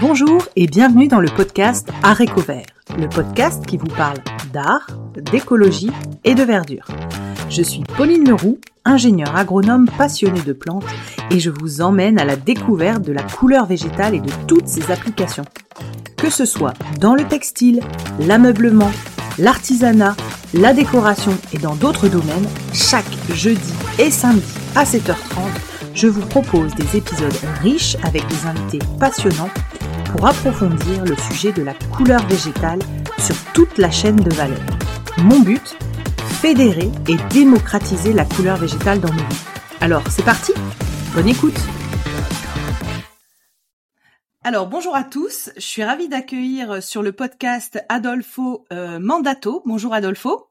Bonjour et bienvenue dans le podcast Vert, le podcast qui vous parle d'art, d'écologie et de verdure. Je suis Pauline Leroux, ingénieure agronome passionnée de plantes et je vous emmène à la découverte de la couleur végétale et de toutes ses applications. Que ce soit dans le textile, l'ameublement, l'artisanat, la décoration et dans d'autres domaines, chaque jeudi et samedi à 7h30, je vous propose des épisodes riches avec des invités passionnants pour approfondir le sujet de la couleur végétale sur toute la chaîne de valeur. Mon but Fédérer et démocratiser la couleur végétale dans nos vies. Alors, c'est parti Bonne écoute alors bonjour à tous, je suis ravie d'accueillir sur le podcast Adolfo euh, Mandato. Bonjour Adolfo.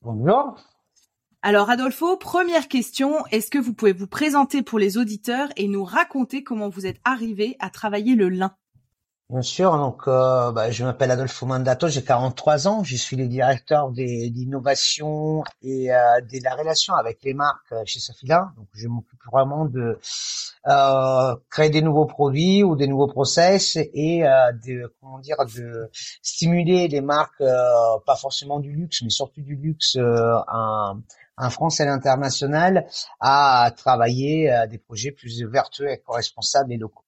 Bonjour. Alors Adolfo, première question, est-ce que vous pouvez vous présenter pour les auditeurs et nous raconter comment vous êtes arrivé à travailler le lin? Bien sûr, donc euh, bah, je m'appelle Adolfo Mandato, j'ai 43 ans, je suis le directeur des, d'innovation et euh, de la relation avec les marques euh, chez Safila. Donc je m'occupe vraiment de euh, créer des nouveaux produits ou des nouveaux process et de comment dire de stimuler les marques, pas forcément du luxe, mais surtout du luxe en, France et à l'international, à travailler des projets plus vertueux, et responsables et locaux.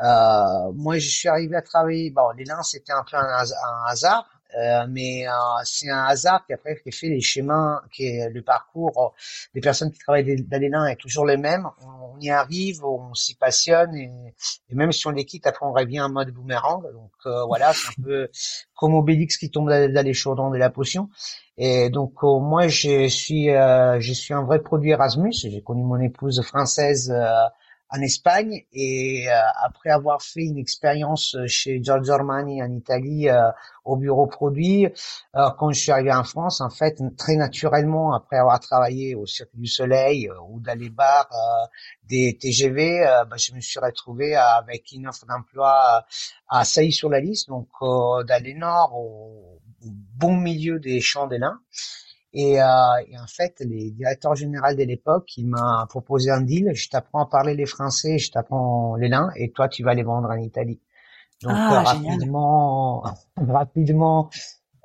Euh, moi, je suis arrivé à travailler. Bon, l'élan, c'était un peu un, hasard, euh, mais euh, c'est un hasard qui après qui fait les schémas, qui est le parcours des personnes qui travaillent dans l'élan est toujours le même. On, y arrive, on s'y passionne et, même si on les quitte, après on revient en mode boomerang. Donc voilà, c'est un peu comme Obélix qui tombe dans, les chaudrons de la potion. Et donc moi, je suis, je suis un vrai produit Erasmus. J'ai connu mon épouse française en Espagne et euh, après avoir fait une expérience chez Giorgio Armani en Italie euh, au bureau produit, euh, quand je suis arrivé en France, en fait, très naturellement, après avoir travaillé au Cirque du Soleil ou dans les bars des TGV, bah, je me suis retrouvé avec une offre d'emploi à Sailly sur la liste, donc dans les Nord, au, au bon milieu des champs des lins. Et, euh, et, en fait, les directeurs généraux de l'époque, il m'a proposé un deal. Je t'apprends à parler les Français, je t'apprends les lins, et toi, tu vas les vendre en Italie. Donc ah, rapidement, rapidement,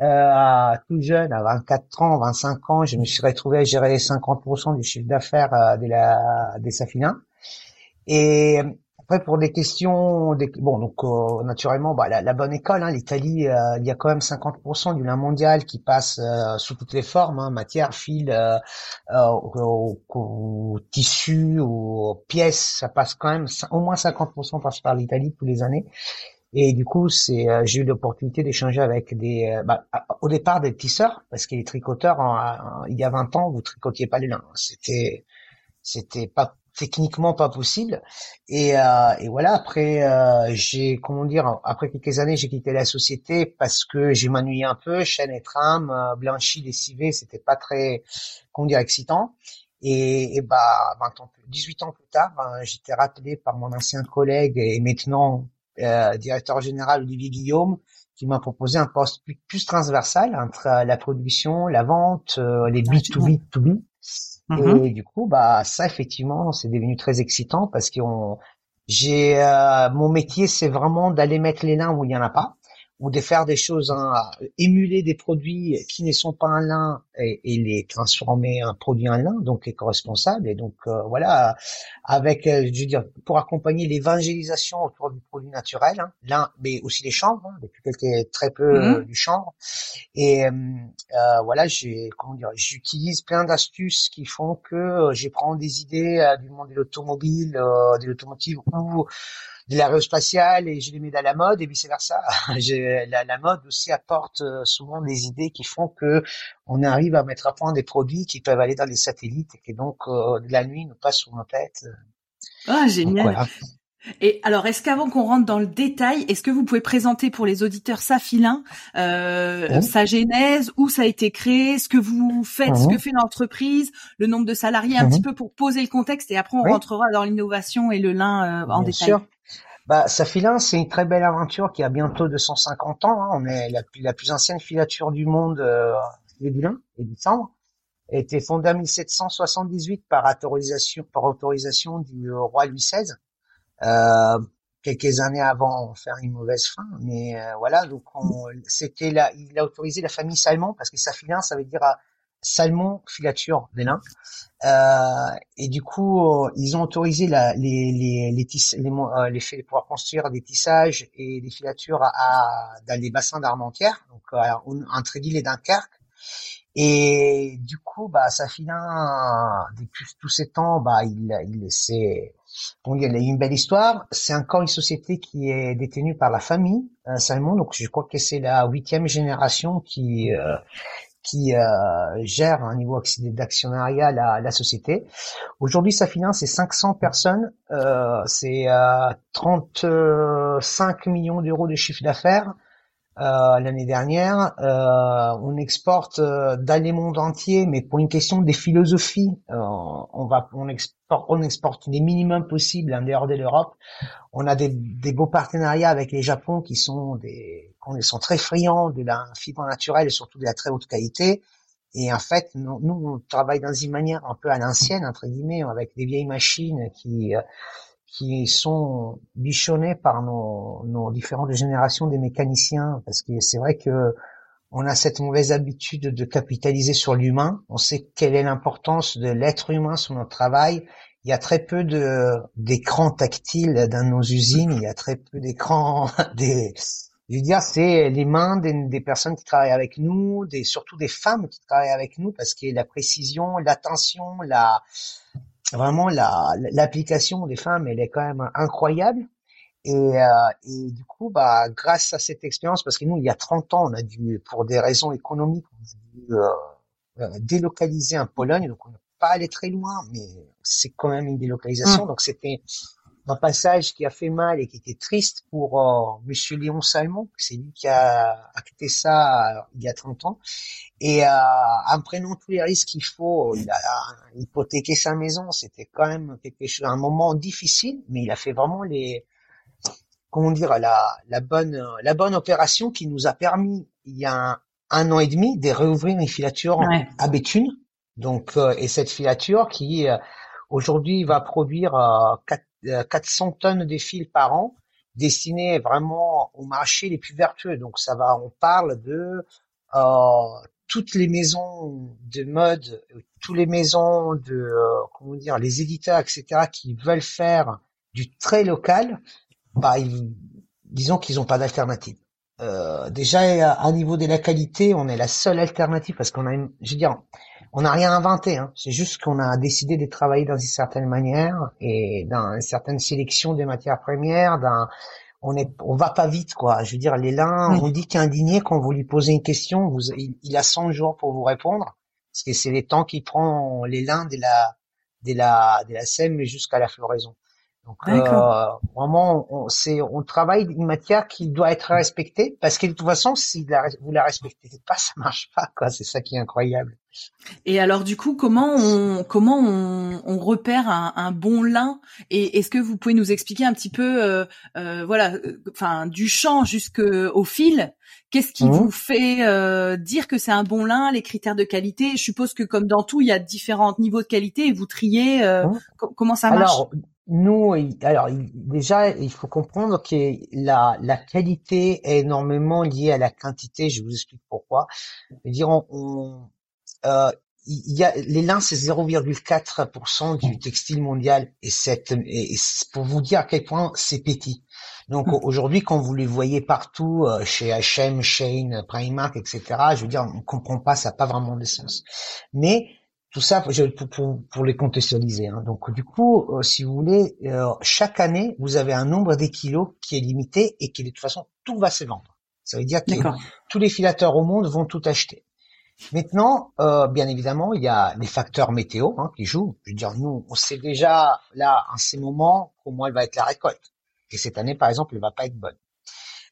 euh, tout jeune, à 24 ans, 25 ans, je me suis retrouvé à gérer 50% du chiffre d'affaires euh, de la des Safina. Et après, pour des questions, des, bon, donc euh, naturellement, bah, la, bonne école, hein, l'Italie, euh, il y a quand même 50% du lin mondial qui passe euh, sous toutes les formes, hein, matière, fil, au, au, tissu, aux pièces, ça passe quand même au moins 50% passe par l'Italie tous les années. Et du coup, c'est, j'ai eu l'opportunité d'échanger avec des, bah, au départ des tisseurs, parce que les tricoteurs, il y a 20 ans, vous tricotiez pas les lin. C'était, c'était pas techniquement pas possible. Et, euh, et voilà, après, euh, j'ai, comment dire, après quelques années, j'ai quitté la société parce que j'ai m'ennuyé un peu, chaîne et tram, euh, blanchi, lessivé, c'était pas très, comment dire, excitant. Et, et bah, 20 ans, 18 ans plus tard, ben, j'étais rappelé par mon ancien collègue et maintenant euh, directeur général Olivier Guillaume, qui m'a proposé un poste plus, plus, transversal entre la production, la vente, euh, les B2B, ah, 2B. Mmh et du coup, bah ça effectivement, c'est devenu très excitant parce que j'ai euh, mon métier, c'est vraiment d'aller mettre les nains où il y en a pas ou de faire des choses, hein, émuler des produits qui ne sont pas un lin et, et, les transformer en produit en lin, donc éco-responsable. Et donc euh, voilà, avec, euh, je veux dire, pour accompagner l'évangélisation autour du produit naturel, hein, lin, mais aussi les chambres, hein, depuis quelques très peu euh, du chanvre. Et voilà, j'ai comment dire, j'utilise plein d'astuces qui font que j'ai prends des idées du monde de l'automobile, de l'automotive ou de l'aérospatiale et je les mets dans la mode et vice versa. la, la mode aussi apporte euh, souvent des idées qui font que on arrive à mettre à point des produits qui peuvent aller dans les satellites et qui donc euh, la nuit nous passent sur nos têtes. Ah génial. Et alors, est-ce qu'avant qu'on rentre dans le détail, est-ce que vous pouvez présenter pour les auditeurs Safilin euh, sa genèse, où ça a été créé, ce que vous faites, ce que fait l'entreprise, le nombre de salariés, un petit peu pour poser le contexte, et après on rentrera dans l'innovation et le lin en détail. Sûr. Bah, sa filin, c'est une très belle aventure qui a bientôt 250 ans. Hein. On est la, la, plus ancienne filature du monde euh, lin? et du chanvre. A été fondée en 1778 par autorisation, par autorisation du roi Louis XVI. Euh, quelques années avant faire une mauvaise fin. Mais euh, voilà, donc c'était là, il a autorisé la famille Salmon parce que sa filin, ça veut dire salmon filature vélin. Euh, et du coup, ils ont autorisé la, les les les, tiss, les, euh, les pouvoir construire des tissages et des filatures à, dans les bassins d'Armentières, donc entre Lille et Dunkerque. Et du coup, bah, Safina, depuis tous ces temps, bah, il, il c'est, bon, il a une belle histoire. C'est encore une société qui est détenue par la famille euh, Salmon. Donc, je crois que c'est la huitième génération qui euh, qui euh, gère un niveau d'actionnariat la, la société. Aujourd'hui, Safina, c'est 500 personnes, euh, c'est 35 millions d'euros de chiffre d'affaires. Euh, l'année dernière. Euh, on exporte euh, dans les mondes entiers, mais pour une question des philosophies, on va on exporte on exporte les minimums possibles en dehors de l'Europe. On a des, des, beaux partenariats avec les Japon qui sont des qui sont très friands de la fibre naturelle et surtout de la très haute qualité. Et en fait, nous, nous on travaille dans une manière un peu à l'ancienne entre guillemets, avec des vieilles machines qui qui sont bichonnés par nos, nos différentes générations des mécaniciens, parce que c'est vrai que on a cette mauvaise habitude de capitaliser sur l'humain. On sait quelle est l'importance de l'être humain sur notre travail. Il y a très peu de d'écrans tactiles dans nos usines. Il y a très peu d'écrans. Des, je veux dire, c'est les mains des, personnes qui travaillent avec nous, des surtout des femmes qui travaillent avec nous, parce que la précision, l'attention, la vraiment la l'application des femmes elle est quand même incroyable. Et, euh, et du coup bah grâce à cette expérience parce que nous il y a 30 ans on a dû pour des raisons économiques on a dû euh, euh, délocaliser en Pologne. Donc on n'est pas allé très loin mais c'est quand même une délocalisation. Mmh. donc c'était un passage qui a fait mal et qui était triste pour euh, Monsieur Léon Salmon, c'est lui qui a acté ça euh, il y a 30 ans. Et euh, en prenant tous les risques qu'il faut, il a, hypothéqué sa maison, c'était quand même quelque chose, un moment difficile, mais il a fait vraiment les, comment dire, la, la bonne, la bonne opération qui nous a permis, il y a un, an et demi, de réouvrir une filature à Béthune. Donc, euh, et cette filature qui aujourd'hui va produire 4 400 tonnes de fils par an destinés vraiment aux marchés les plus vertueux. Donc ça va, on parle de euh, toutes les maisons de mode, toutes les maisons de, euh, comment dire, les éditeurs, etc., qui veulent faire du très local, bah, disons qu'ils n'ont pas d'alternative. Euh, déjà, à, niveau de la qualité, on est la seule alternative parce qu'on a, une, je veux dire, on n'a rien inventé. Hein. C'est juste qu'on a décidé de travailler dans une certaine manière et dans une certaine sélection des matières premières. Dans, on est, on va pas vite, quoi. Je veux dire, les lins, on dit qu'un dîner, quand vous lui posez une question, vous, il, a 100 jours pour vous répondre, parce que c'est les temps qu'il prend les lins de la, de la, de la sème jusqu'à la floraison. Donc euh, vraiment, on, c'est, on travaille une matière qui doit être respectée parce que de toute façon, si la, vous la respectez pas, ça marche pas. Quoi, c'est ça qui est incroyable. Et alors du coup, comment on comment on, on repère un, un, bon lin? Et est-ce que vous pouvez nous expliquer un petit peu, euh, euh, voilà, euh, enfin du champ jusqu'au fil? Qu'est-ce qui mmh. vous fait euh, dire que c'est un bon lin? Les critères de qualité? Je suppose que comme dans tout, il y a différents niveaux de qualité et vous triez. Euh, mmh. Comment ça marche? Nous, alors déjà, il faut comprendre que la, la qualité est énormément liée à la quantité. Je vous explique pourquoi. Je veux dire, on, euh, il y a les lins, c'est 0,4% du textile mondial et, c'est pour vous dire à quel point c'est petit. Donc mmh. aujourd'hui, quand vous les voyez partout euh, chez H&M, Shane, Primark, etc., je veux dire, on comprend pas, ça n'a pas vraiment de sens. Mais tout ça pour, pour, pour les contextualiser. Hein. Donc du coup, euh, si vous voulez, euh, chaque année, vous avez un nombre de kilos qui est limité et qui de toute façon, tout va se vendre. Ça veut dire que tous les filateurs au monde vont tout acheter. Maintenant, euh, bien évidemment, il y a les facteurs météo hein, qui jouent. Je veux dire, nous, on sait déjà là, en ces moments, comment elle va être la récolte. Et cette année, par exemple, elle va pas être bonne.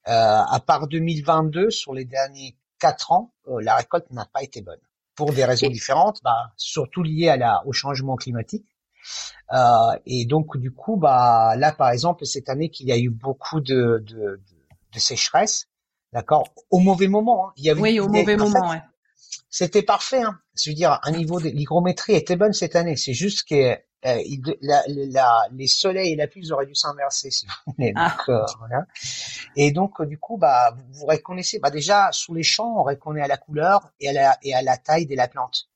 à part 2022, sur les derniers quatre ans, la récolte n'a pas été bonne pour des raisons différentes, bah, surtout liées à la, au changement climatique. Euh, et donc du coup, bah là par exemple cette année qu'il y a eu beaucoup de, de, de, sécheresse, d'accord, au mauvais moment. Hein. Il y avait, oui, au mauvais moment. ouais. C'était parfait. Hein. Je veux dire, un niveau de l'hygrométrie était bonne cette année. C'est juste que euh, la, la, les soleils et la pluie auraient dû s'inverser, si vous voulez. Ah. Donc, euh, voilà. Et donc, du coup, bah, vous, vous reconnaissez, bah, déjà, sous les champs, on reconnaît à la couleur et à la, et à la taille de la plante.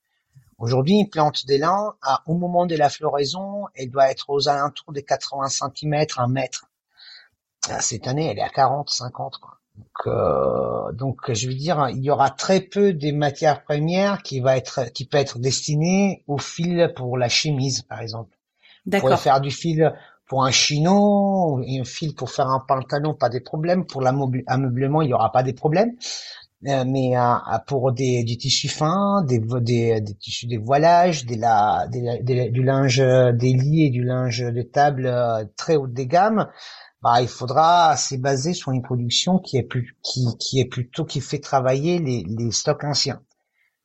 Aujourd'hui, une plante d'élan, au moment de la floraison, elle doit être aux alentours de 80 cm, 1 mètre. Cette année, elle est à 40, 50, quoi. Donc, euh, donc, je veux dire, il y aura très peu des matières premières qui va être, qui peut être destinées au fil pour la chemise, par exemple. D'accord. Pour faire du fil pour un chino et un fil pour faire un pantalon, pas des problèmes. Pour l'ameublement, il y aura pas des problèmes. Euh, mais euh, pour des, du tissu fin, des, des, des tissus des voilages, des, la, des, du linge des lits et du linge de table euh, très haut de gamme, bah, il faudra se baser sur une production qui est plus, qui, qui est plutôt qui fait travailler les, les stocks anciens.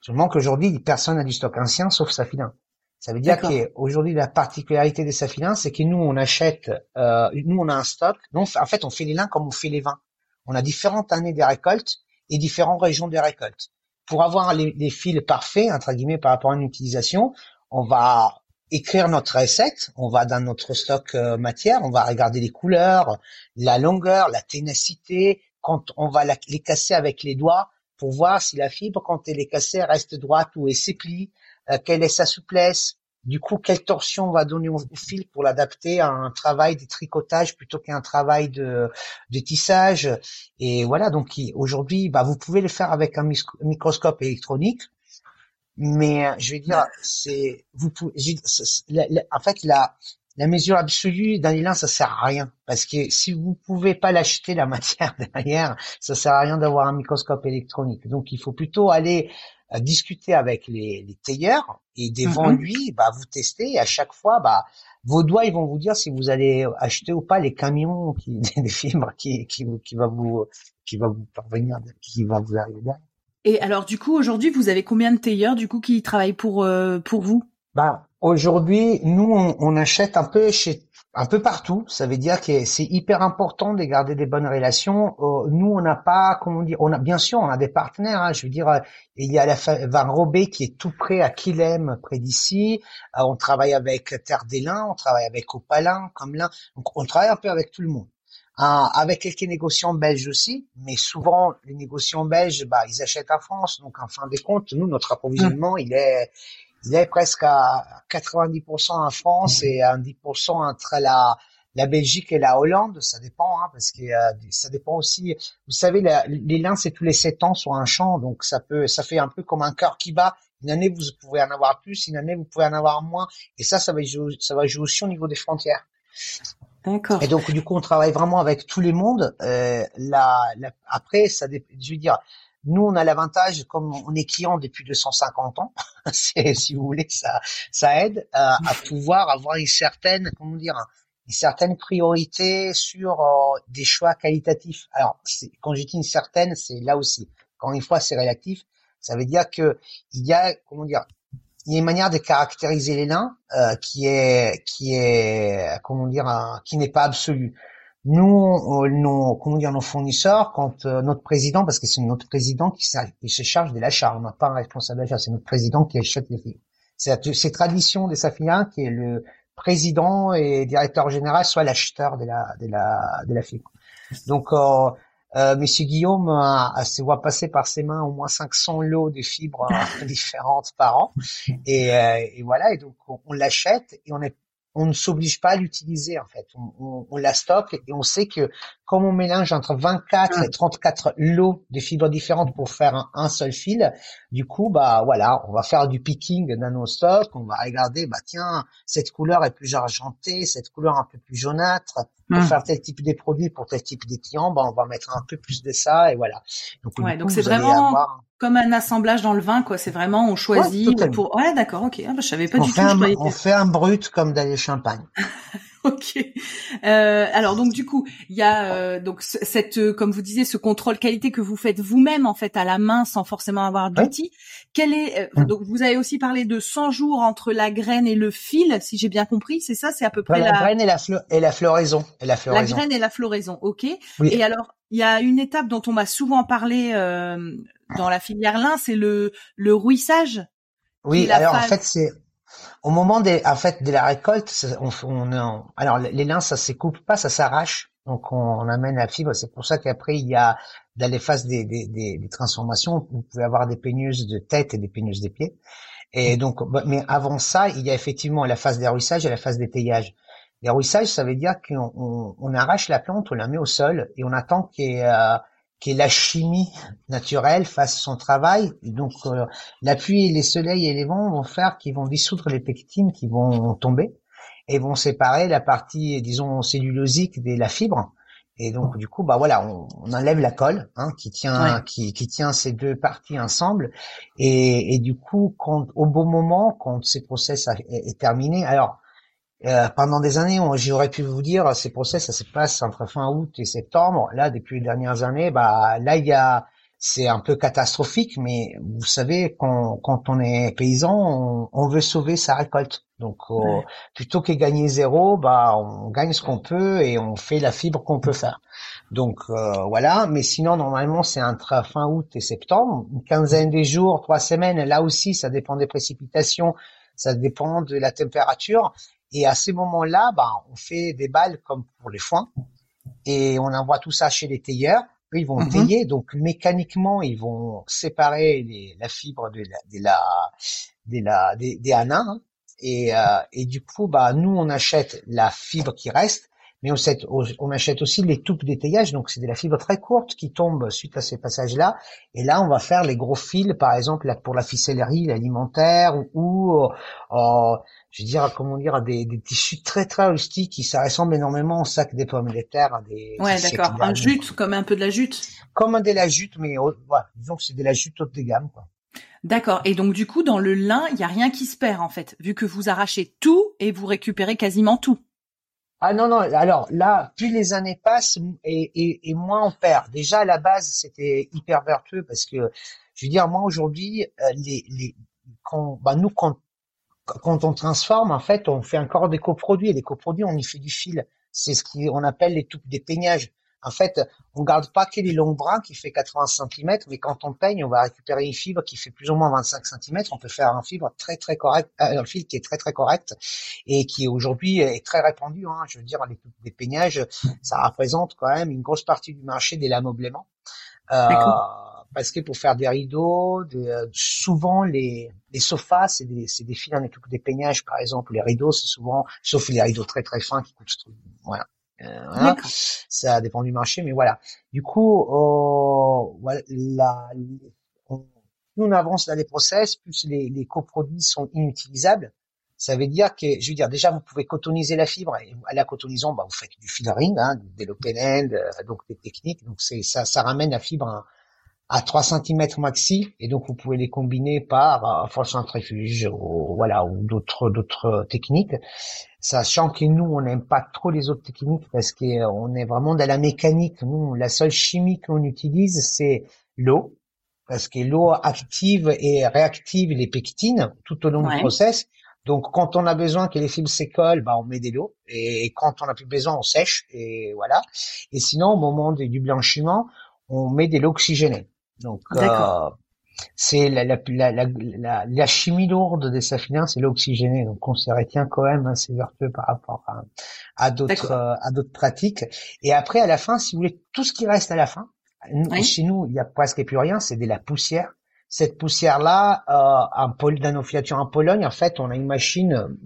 Seulement qu'aujourd'hui, personne n'a du stock ancien sauf Safilin. Ça veut dire qu'aujourd'hui, la particularité des Safilins, c'est que nous, on achète, euh, nous, on a un stock. Donc, en fait, on fait les lins comme on fait les vins. On a différentes années des récoltes et différentes régions des récoltes. Pour avoir les, les fils parfaits, entre guillemets, par rapport à une utilisation, on va écrire notre recette, on va dans notre stock euh, matière, on va regarder les couleurs, la longueur, la ténacité, quand on va les casser avec les doigts pour voir si la fibre, quand elle est cassée, reste droite ou elle s'éplie, euh, quelle est sa souplesse, du coup, quelle torsion on va donner au, fil pour l'adapter à un travail de tricotage plutôt qu'un travail de, de tissage. Et voilà, donc aujourd'hui, bah, vous pouvez le faire avec un microscope électronique mais euh, je vais dire, c'est, vous pouvez, en fait, la, la mesure absolue d'un élan, ça sert à rien. Parce que si vous pouvez pas l'acheter la matière derrière, ça sert à rien d'avoir un microscope électronique. Donc, il faut plutôt aller euh, discuter avec les, les tailleurs et devant mm-hmm. lui, bah, vous testez et à chaque fois, bah, vos doigts, ils vont vous dire si vous allez acheter ou pas les camions qui, des fibres qui, qui, qui va vous, qui va vous parvenir, qui va vous arriver derrière. Et alors du coup aujourd'hui vous avez combien de tailleurs du coup qui travaillent pour euh, pour vous? Bah aujourd'hui nous on, achète un peu chez un peu partout. Ça veut dire que c'est hyper important de garder des bonnes relations. Euh, nous on n'a pas comment dire on a bien sûr on a des partenaires. Hein, je veux dire euh, il y a la Van Robé qui est tout près à Quilem près d'ici. on travaille avec Terre des Lins, on travaille avec Opalin comme là. Donc on travaille un peu avec tout le monde. Ah, avec quelques négociants belges aussi, mais souvent les négociants belges, bah, ils achètent en France, donc en fin de compte, nous notre approvisionnement, il est, il est presque à 90% en France et à 10% entre la la Belgique et la Hollande, ça dépend, hein, parce que euh, ça dépend aussi. Vous savez, les lins c'est tous les sept ans sur un champ, donc ça peut, ça fait un peu comme un cœur qui bat. Une année vous pouvez en avoir plus, une année vous pouvez en avoir moins, et ça, ça va jouer, ça va jouer aussi au niveau des frontières. D'accord. Et donc du coup, on travaille vraiment avec tous les mondes. Euh, la, après, ça, je veux dire, nous, on a l'avantage, comme on est client depuis 250 ans, si vous voulez, ça, ça aide à, à, pouvoir avoir une certaine, comment dire, une certaine priorité sur euh, des choix qualitatifs. Alors, quand je dis une certaine, c'est là aussi. Quand une fois c'est relatif, ça veut dire que il y a, comment dire, il y a une manière de caractériser les lins euh, qui est qui est comment dire qui n'est pas absolue. Nous, nos comment dire nos fournisseurs, quand euh, notre président, parce que c'est notre président qui, se charge de l'achat, on n'a pas un responsable d'achat, c'est notre président qui achète les films. C'est tradition des Safiliens qui est le président et directeur général soit l'acheteur de la de la de la fibre. Donc euh, euh, Monsieur Guillaume a, se voit passer par ses mains au moins 500 lots de fibres différentes par an. Et, euh, et voilà, et donc on, on l'achète et on est on ne s'oblige pas à l'utiliser en fait. On, on, la stocke et on sait que comme on mélange entre 24 et 34 lots de fibres différentes pour faire un, seul fil, du coup bah voilà, on va faire du picking dans nos stocks, on va regarder bah tiens cette couleur est plus argentée, cette couleur un peu plus jaunâtre. Pour hum. faire tel type de produits pour tel type de clients, bah on va mettre un peu plus de ça et voilà. Donc, ouais, donc c'est vraiment comme un assemblage dans le vin, quoi. C'est vraiment on choisit ouais, pour. Ouais, d'accord, ok. Ah, bah, je savais pas du tout. on fait un brut comme dans les champagnes. ok. Euh, alors donc du coup, il y a euh, donc cette, euh, comme vous disiez, ce contrôle qualité que vous faites vous-même en fait à la main sans forcément avoir d'outils. Quel est hum. donc vous avez aussi parlé de 100 jours entre la graine et le fil, si j'ai bien compris, c'est ça, c'est à peu près la... la graine et la, et la floraison et la floraison. La graine et la floraison, ok. Et alors il y a une étape dont on m'a souvent parlé dans la filière lin, c'est le le rouissage. Oui, alors en fait c'est Au moment des, en fait, de la récolte, on, on, alors les lins, ça se coupe pas, ça s'arrache. Donc on, amène la fibre. C'est pour ça qu'après il y a dans les phases des, des, des, transformations, vous pouvez avoir des peigneuses de tête et des peigneuses des pieds. Et donc, mais avant ça, il y a effectivement la phase d'arrosage et la phase d'étayage. L'arrosage, ça veut dire qu'on on, arrache la plante, on la met au sol et on attend qu'il y euh, la chimie naturelle fasse son travail. Et donc, euh, la pluie, les soleils et les vents vont faire qu'ils vont dissoudre les pectines qui vont tomber et vont séparer la partie, disons, cellulosique de la fibre. Et donc, du coup, bah voilà, on, enlève la colle hein, qui tient, qui, qui, tient ces deux parties ensemble. Et, et du coup, quand, au bon moment, quand ces process est, terminé, alors euh, pendant des années, j'aurais pu vous dire, ces process, ça se passe entre fin août et septembre. Là, depuis les dernières années, bah là, il y a c'est un peu catastrophique, mais vous savez, quand, quand on est paysan, on, veut sauver sa récolte. Donc, euh, plutôt que gagner zéro, bah, on gagne ce qu'on peut et on fait la fibre qu'on peut faire. Donc euh, voilà, mais sinon normalement c'est entre fin août et septembre, une quinzaine de jours, trois semaines. Là aussi, ça dépend des précipitations, ça dépend de la température. Et à ces moments-là, bah, on fait des balles comme pour les foins et on envoie tout ça chez les tailleurs ils vont mmh tailler, donc mécaniquement, ils vont séparer les, la fibre de la, de la, de la des, des hein. et, euh, et du coup, bah nous, on achète la fibre qui reste, mais on, achète, on achète aussi les toupes d'étayage, donc c'est de la fibre très courte qui tombe suite à ces passages-là. Et là, on va faire les gros fils, par exemple pour la ficellerie, l'alimentaire, ou, ou euh, je veux dire, comment dire, des, des tissus très très rustiques qui ça ressemble énormément au sac des pommes de terre. À des, ouais, d'accord. Un jute, comme un peu de la jute. Comme de la jute, mais ouais, disons que c'est de la jute haute de gamme, quoi. D'accord. Et donc du coup, dans le lin, il y a rien qui se perd en fait, vu que vous arrachez tout et vous récupérez quasiment tout. Ah non non. Alors là, plus les années passent et, et, et moins on perd. Déjà à la base, c'était hyper vertueux parce que je veux dire, moi aujourd'hui, euh, les, les quand, bah, nous quand quand on transforme, en fait, on fait encore des coproduits. Et les coproduits, on y fait du fil. C'est ce qu'on appelle les des peignages. En fait, on garde pas que les longs bras qui fait 80 cm, mais quand on peigne, on va récupérer une fibre qui fait plus ou moins 25 cm. On peut faire un fibre très très correct, euh, un fil qui est très très correct et qui aujourd'hui est très répandu. Hein. Je veux dire, les des peignages, ça représente quand même une grosse partie du marché des l'ameublement. Euh, parce que pour faire des rideaux, euh, souvent les, les sofas, c'est des, c'est des fils en étoupe des peignages, par exemple. Les rideaux, c'est souvent, sauf les rideaux très très fins qui coûtent, voilà. Euh, voilà. Ça dépend du marché, mais voilà. Du coup, euh, voilà, la, on, plus on avance dans les process, plus les, les coproduits sont inutilisables. Ça veut dire que, je veux dire, déjà, vous pouvez cotoniser la fibre. Et à la cotonisant, bah, vous faites du filtering, hein, des low end, euh, donc des techniques. Donc, c'est ça, ça ramène la fibre à 3 cm maxi et donc vous pouvez les combiner par euh, force centrifuge ou voilà ou d'autres d'autres techniques. Sachant que nous on n'aime pas trop les autres techniques parce qu'on est vraiment dans la mécanique. Nous la seule chimie qu'on utilise c'est l'eau parce que l'eau active et réactive les pectines tout au long du process. Donc quand on a besoin que les fibres s'écollent, bah on met de l'eau. Et quand on n'a plus besoin, on sèche et voilà. Et sinon au moment du blanchiment, on met de l'eau oxygénée. Donc, euh, c'est la, la, la, la, chimie lourde des saphiniens, c'est l'oxygéné. Donc, on se retient quand même assez vertueux par rapport à, à d'autres euh, à d'autres pratiques. Et après, à la fin, si vous voulez, tout ce qui reste à la fin, chez nous, il y a presque plus rien, c'est de la poussière. Cette poussière-là, euh, en filatures en Pologne, en fait, on a une machine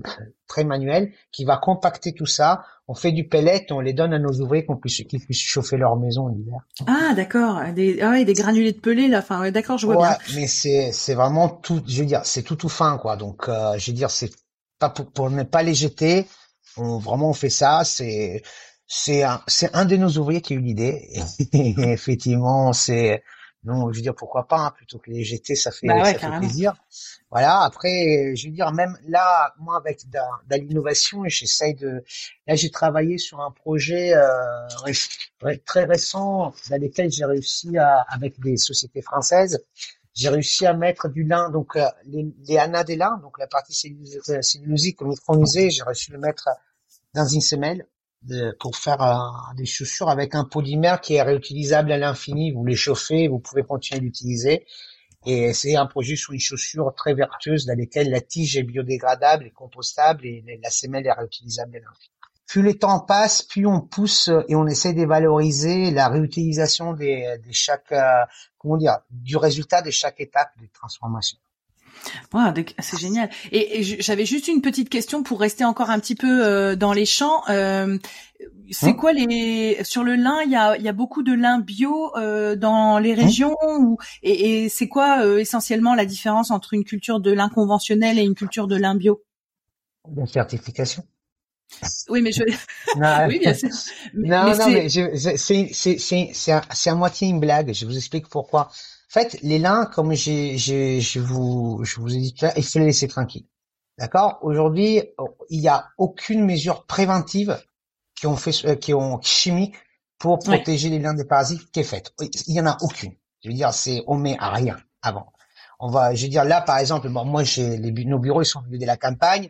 très manuelle qui va compacter tout ça on fait du pellet, on les donne à nos ouvriers qu'on puisse, qu'ils puissent chauffer leur maison l'hiver. Ah, d'accord. Des, ah ouais, des granulés de pellet, là. Enfin, d'accord, je vois ouais, mais c'est, c'est vraiment tout, je veux dire, c'est tout tout fin, quoi. Donc, euh, je veux dire, c'est pas pour, pour ne pas les jeter. On, vraiment, on fait ça. C'est, c'est un, c'est un de nos ouvriers qui a eu l'idée. Et, effectivement, c'est, non, je veux dire, pourquoi pas, hein, plutôt que les jeter, ça fait, bah ça fait plaisir. Voilà. Après, je veux dire, même là, moi, avec de, de l'innovation, j'essaye de. Là, j'ai travaillé sur un projet euh, très récent dans lequel j'ai réussi à, avec des sociétés françaises, j'ai réussi à mettre du lin, donc euh, les, les des lins, donc la partie cellulosique micronisée, j'ai réussi à le mettre dans une semelle pour faire des chaussures avec un polymère qui est réutilisable à l'infini. Vous les chauffez, vous pouvez continuer d'utiliser. Et c'est un projet sur une chaussure très vertueuse dans laquelle la tige est biodégradable et compostable et la semelle est réutilisable. Plus le temps passe, plus on pousse et on essaie de valoriser la réutilisation des, de chaque, euh, comment dire, du résultat de chaque étape de transformation. C'est génial. Et, j'avais juste une petite question pour rester encore un petit peu euh, dans les champs. Euh, c'est hein quoi les sur le lin Il y a, y a beaucoup de lin bio euh, dans les hein régions ou, et, et c'est quoi euh, essentiellement la différence entre une culture de lin conventionnelle et une culture de lin bio? La certification. Oui, mais je. Non, oui, bien sûr. non, non, mais c'est c'est à, à moitié une blague. Je vous explique pourquoi. En fait, les lins, comme j'ai je vous je vous ai dit tout à l'heure, il faut les laisser tranquilles. D'accord? Aujourd'hui, il n'y a aucune mesure préventive qui ont fait, qui ont chimique pour protéger les liens des parasites qui est faite. Il y en a aucune. Je veux dire, c'est on met à rien avant. On va, je veux dire là par exemple, moi j'ai les nos bureaux ils sont milieu de la campagne.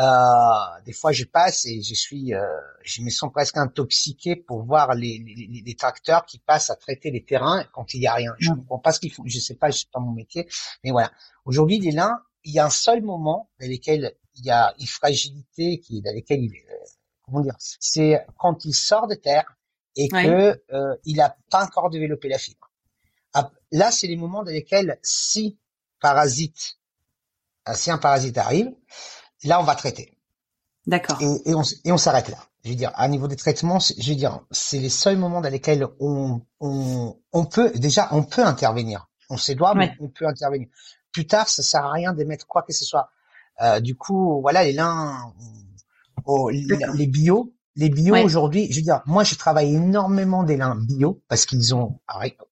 Euh, des fois je passe et je suis, euh, je me sens presque intoxiqué pour voir les, les, les, tracteurs qui passent à traiter les terrains quand il y a rien. Je ne comprends pas ce qu'ils font. Je sais pas, je sais pas mon métier, mais voilà. Aujourd'hui les lins, il y a un seul moment dans lequel il y a une fragilité qui dans lequel il, dire, c'est quand il sort de terre et que euh, il a pas encore développé la fibre. Là, c'est les moments dans lesquels si parasite, euh, si un parasite arrive, là on va traiter. D'accord. Et, on, et on s'arrête là. Je veux dire, à niveau des traitements, je veux dire, c'est les seuls moments dans lesquels on, on, on peut déjà, on peut intervenir. On sait doit, mais on peut intervenir. Plus tard, ça sert à rien d'émettre quoi que ce soit. Euh, du coup, voilà, les lins, Oh, les bio, les bio aujourd'hui, je veux dire, moi je travaille énormément des lins bio parce qu'ils ont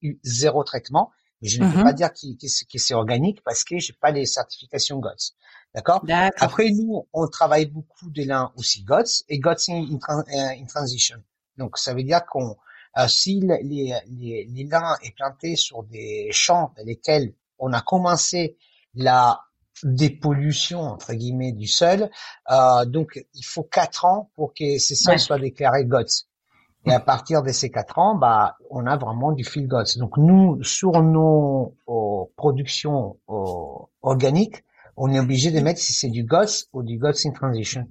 eu zéro traitement, mais je ne peux mm-hmm. pas dire que, c'est organique parce que j'ai pas les certifications GOTS. D'accord? Après nous, on travaille beaucoup des lins aussi GOTS et GOTS in, in, transition. Donc ça veut dire qu'on euh, si les, les, les lins est planté sur des champs dans lesquels on a commencé la des pollutions entre guillemets du sol. Euh, donc il faut quatre ans pour que ces sols soient déclarés GOTS. Et à partir de ces quatre ans, bah, on a vraiment du fil GOTS. Donc nous, sur nos productions organiques, on est obligé de mettre si c'est du GOTS ou du GOTS in transition.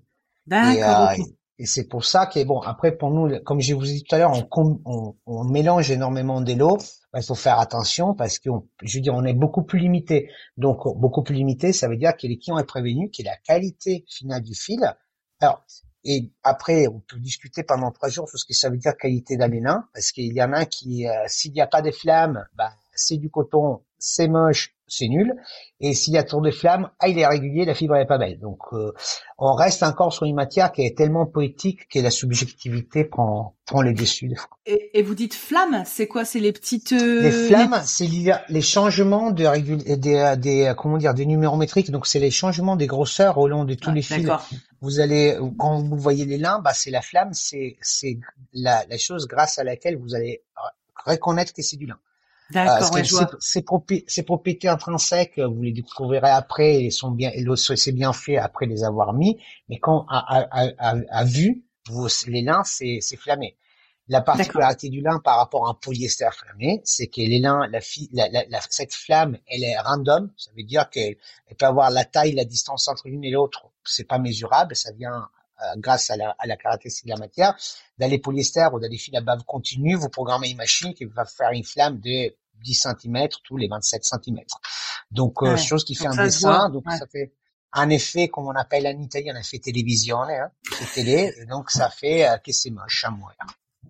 D'accord. Et, euh, et c'est pour ça que bon, après pour nous, comme je vous ai dit tout à l'heure, on, on, on, mélange énormément des lots. Il faut faire attention parce que, je veux dire, on est beaucoup plus limité. Donc beaucoup plus limité, ça veut dire que les clients est prévenu que la qualité finale du fil. Alors et après, on peut discuter pendant trois jours sur ce que ça veut dire qualité d'alélin, parce qu'il y en a qui, euh, s'il n'y a pas de flammes, bah, c'est du coton, c'est moche, c'est nul. Et s'il y a tour de flamme, ah, il est régulier, la fibre est pas belle. Donc, euh, on reste encore sur une matière qui est tellement poétique que la subjectivité prend, prend les dessus. Et, et vous dites flamme, c'est quoi? C'est les petites... Euh, les flammes, c'est les changements de des, des, comment dire, des numérométriques. Donc, c'est les changements des grosseurs au long de tous ah, les fils. Vous allez, quand vous voyez les limbes, bah, c'est la flamme, c'est, c'est la, la chose grâce à laquelle vous allez reconnaître que c'est du lin. D'accord, ces, propriétés intrinsèques, vous les découvrirez après, et sont bien, c'est bien fait après les avoir mis, mais quand à, à, à, vue, vous, les lins, c'est flammé. La particularité du lin par rapport à un polyester flammé, c'est que les lins, la, la, la, cette flamme, elle est random. Ça veut dire qu'elle peut avoir la taille, la distance entre l'une et l'autre. C'est pas mesurable. Ça vient euh, grâce à la, à la caractéristique de la matière. Dans les polyesters ou dans les fils à bave continue, vous programmez une machine qui va faire une flamme de 10 cm tous les 27 cm. Donc, euh, chose qui fait un dessin. Donc, ça fait un effet, comme on appelle en Italie, un effet télévision, hein, télé. Et donc, ça fait euh, que c'est moche à mourir.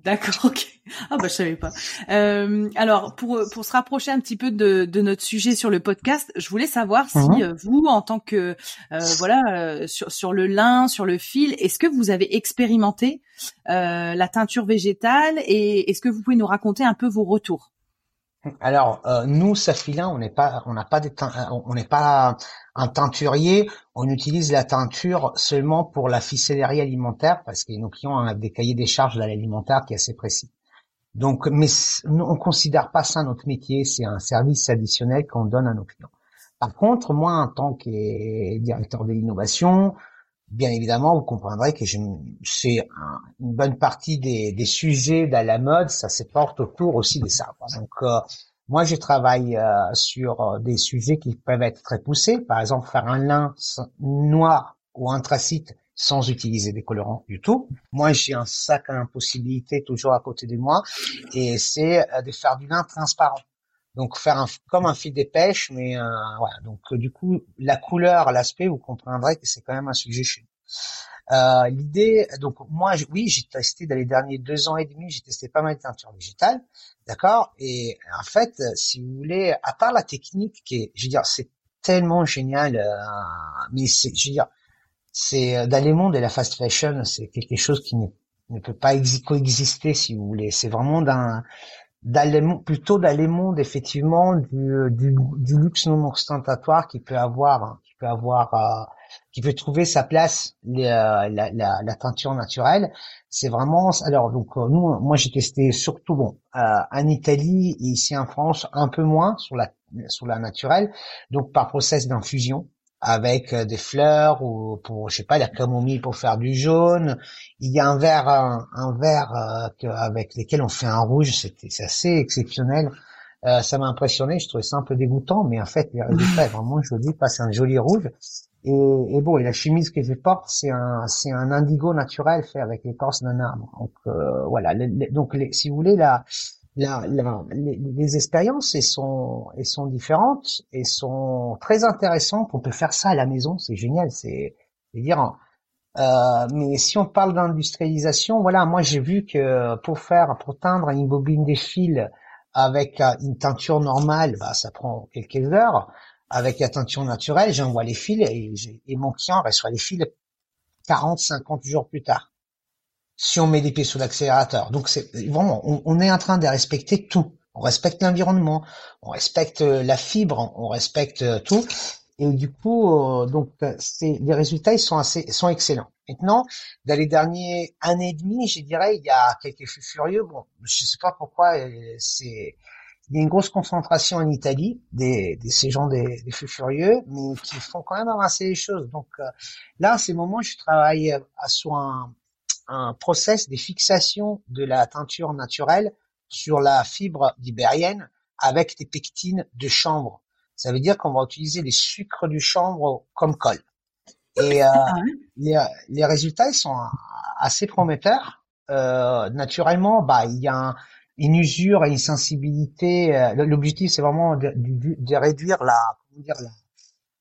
D'accord, ok. Ah bah je savais pas. Euh, alors pour pour se rapprocher un petit peu de, de notre sujet sur le podcast, je voulais savoir si mhm. euh, vous, en tant que euh, voilà sur sur le lin, sur le fil, est-ce que vous avez expérimenté la teinture végétale et est-ce que vous pouvez nous raconter un peu vos retours? Alors euh, nous, Safilin, on n'est pas, on n'a pas des on n'est pas un teinturier. On utilise la teinture seulement pour la ficellerie alimentaire parce que nos clients ont des cahiers des charges de l'alimentaire qui est assez précis. Donc, mais on considère pas ça notre métier. C'est un service additionnel qu'on donne à nos clients. Par contre, moi, en tant que directeur de l'innovation, bien évidemment, vous comprendrez que c'est une bonne partie des, des sujets de la mode, ça se porte autour aussi des ça. Donc, euh, Moi, je travaille euh, sur des sujets qui peuvent être très poussés. Par exemple, faire un lin noir ou anthracite sans utiliser des colorants du tout. Moi, j'ai un sac à impossibilité toujours à côté de moi et c'est euh, de faire du lin transparent. Donc faire un, comme un fil de pêche, mais euh, voilà. Donc euh, du coup, la couleur, l'aspect, vous comprendrez que c'est quand même un sujet chez nous. Euh, L'idée, donc moi, oui, j'ai testé dans les derniers deux ans et demi, j'ai testé pas mal de teintures végétales, d'accord? Et en fait, si vous voulez, à part la technique qui est, je veux dire, c'est tellement génial, euh, mais c'est, je veux dire, c'est dans les mondes et la fast fashion, c'est quelque chose qui ne, ne peut pas coexister, si vous voulez. C'est vraiment d'un plutôt mondes effectivement du, du, du, luxe non ostentatoire qui peut avoir hein, qui peut avoir euh, qui peut trouver sa place les, euh, la, la, la, teinture naturelle. C'est vraiment alors donc euh, nous moi j'ai testé surtout bon en Italie ici en France un peu moins sur la sur la naturelle donc par process d'infusion avec euh, des fleurs ou pour je sais pas la camomille pour faire du jaune. Il y a un verre un, un verre euh, avec lequel on fait un rouge, c'était c'est assez exceptionnel. Euh, ça m'a impressionné, je trouvais ça un peu dégoûtant, mais en fait les résultats est vraiment joli, c'est un joli rouge. Et, et, bon, et la chemise que je porte, c'est un c'est un indigo naturel fait avec l'écorce d'un arbre. Donc euh, voilà, donc les, si vous voulez la les, expériences sont, différentes et sont très intéressantes. On peut faire ça à la maison, c'est génial. C'est, dire, euh, mais si on parle d'industrialisation, voilà, moi j'ai vu que pour faire, pour teindre une bobine des fils avec euh, une teinture normale, bah, ça prend quelques heures. Avec la teinture naturelle, j'envoie les fils et, et mon client reçoit les fils 40, 50 jours plus tard si on met les pieds sous l'accélérateur. Donc c'est vraiment, on, est en train de respecter tout. On respecte l'environnement, on respecte euh, la fibre, on respecte euh, tout. Et du coup, euh, donc c'est les résultats ils sont assez sont excellents. Maintenant, dans les derniers années et demie, je dirais, il y a quelques fous furieux. Bon, je sais pas pourquoi c'est il y a une grosse concentration en Italie des, des ces gens des, des feux furieux, mais qui font quand même avancer les choses. Donc là, à ces moments, je travaille à, sur un, un process de fixation de la teinture naturelle sur la fibre d'ibérienne avec des pectines de chanvre. Ça veut dire qu'on va utiliser les sucres du chanvre comme colle. Et euh, ah les, les, résultats ils sont assez prometteurs. Euh, naturellement, bah il y a une usure et une sensibilité. Euh, l'objectif c'est vraiment de, de, réduire la comment dire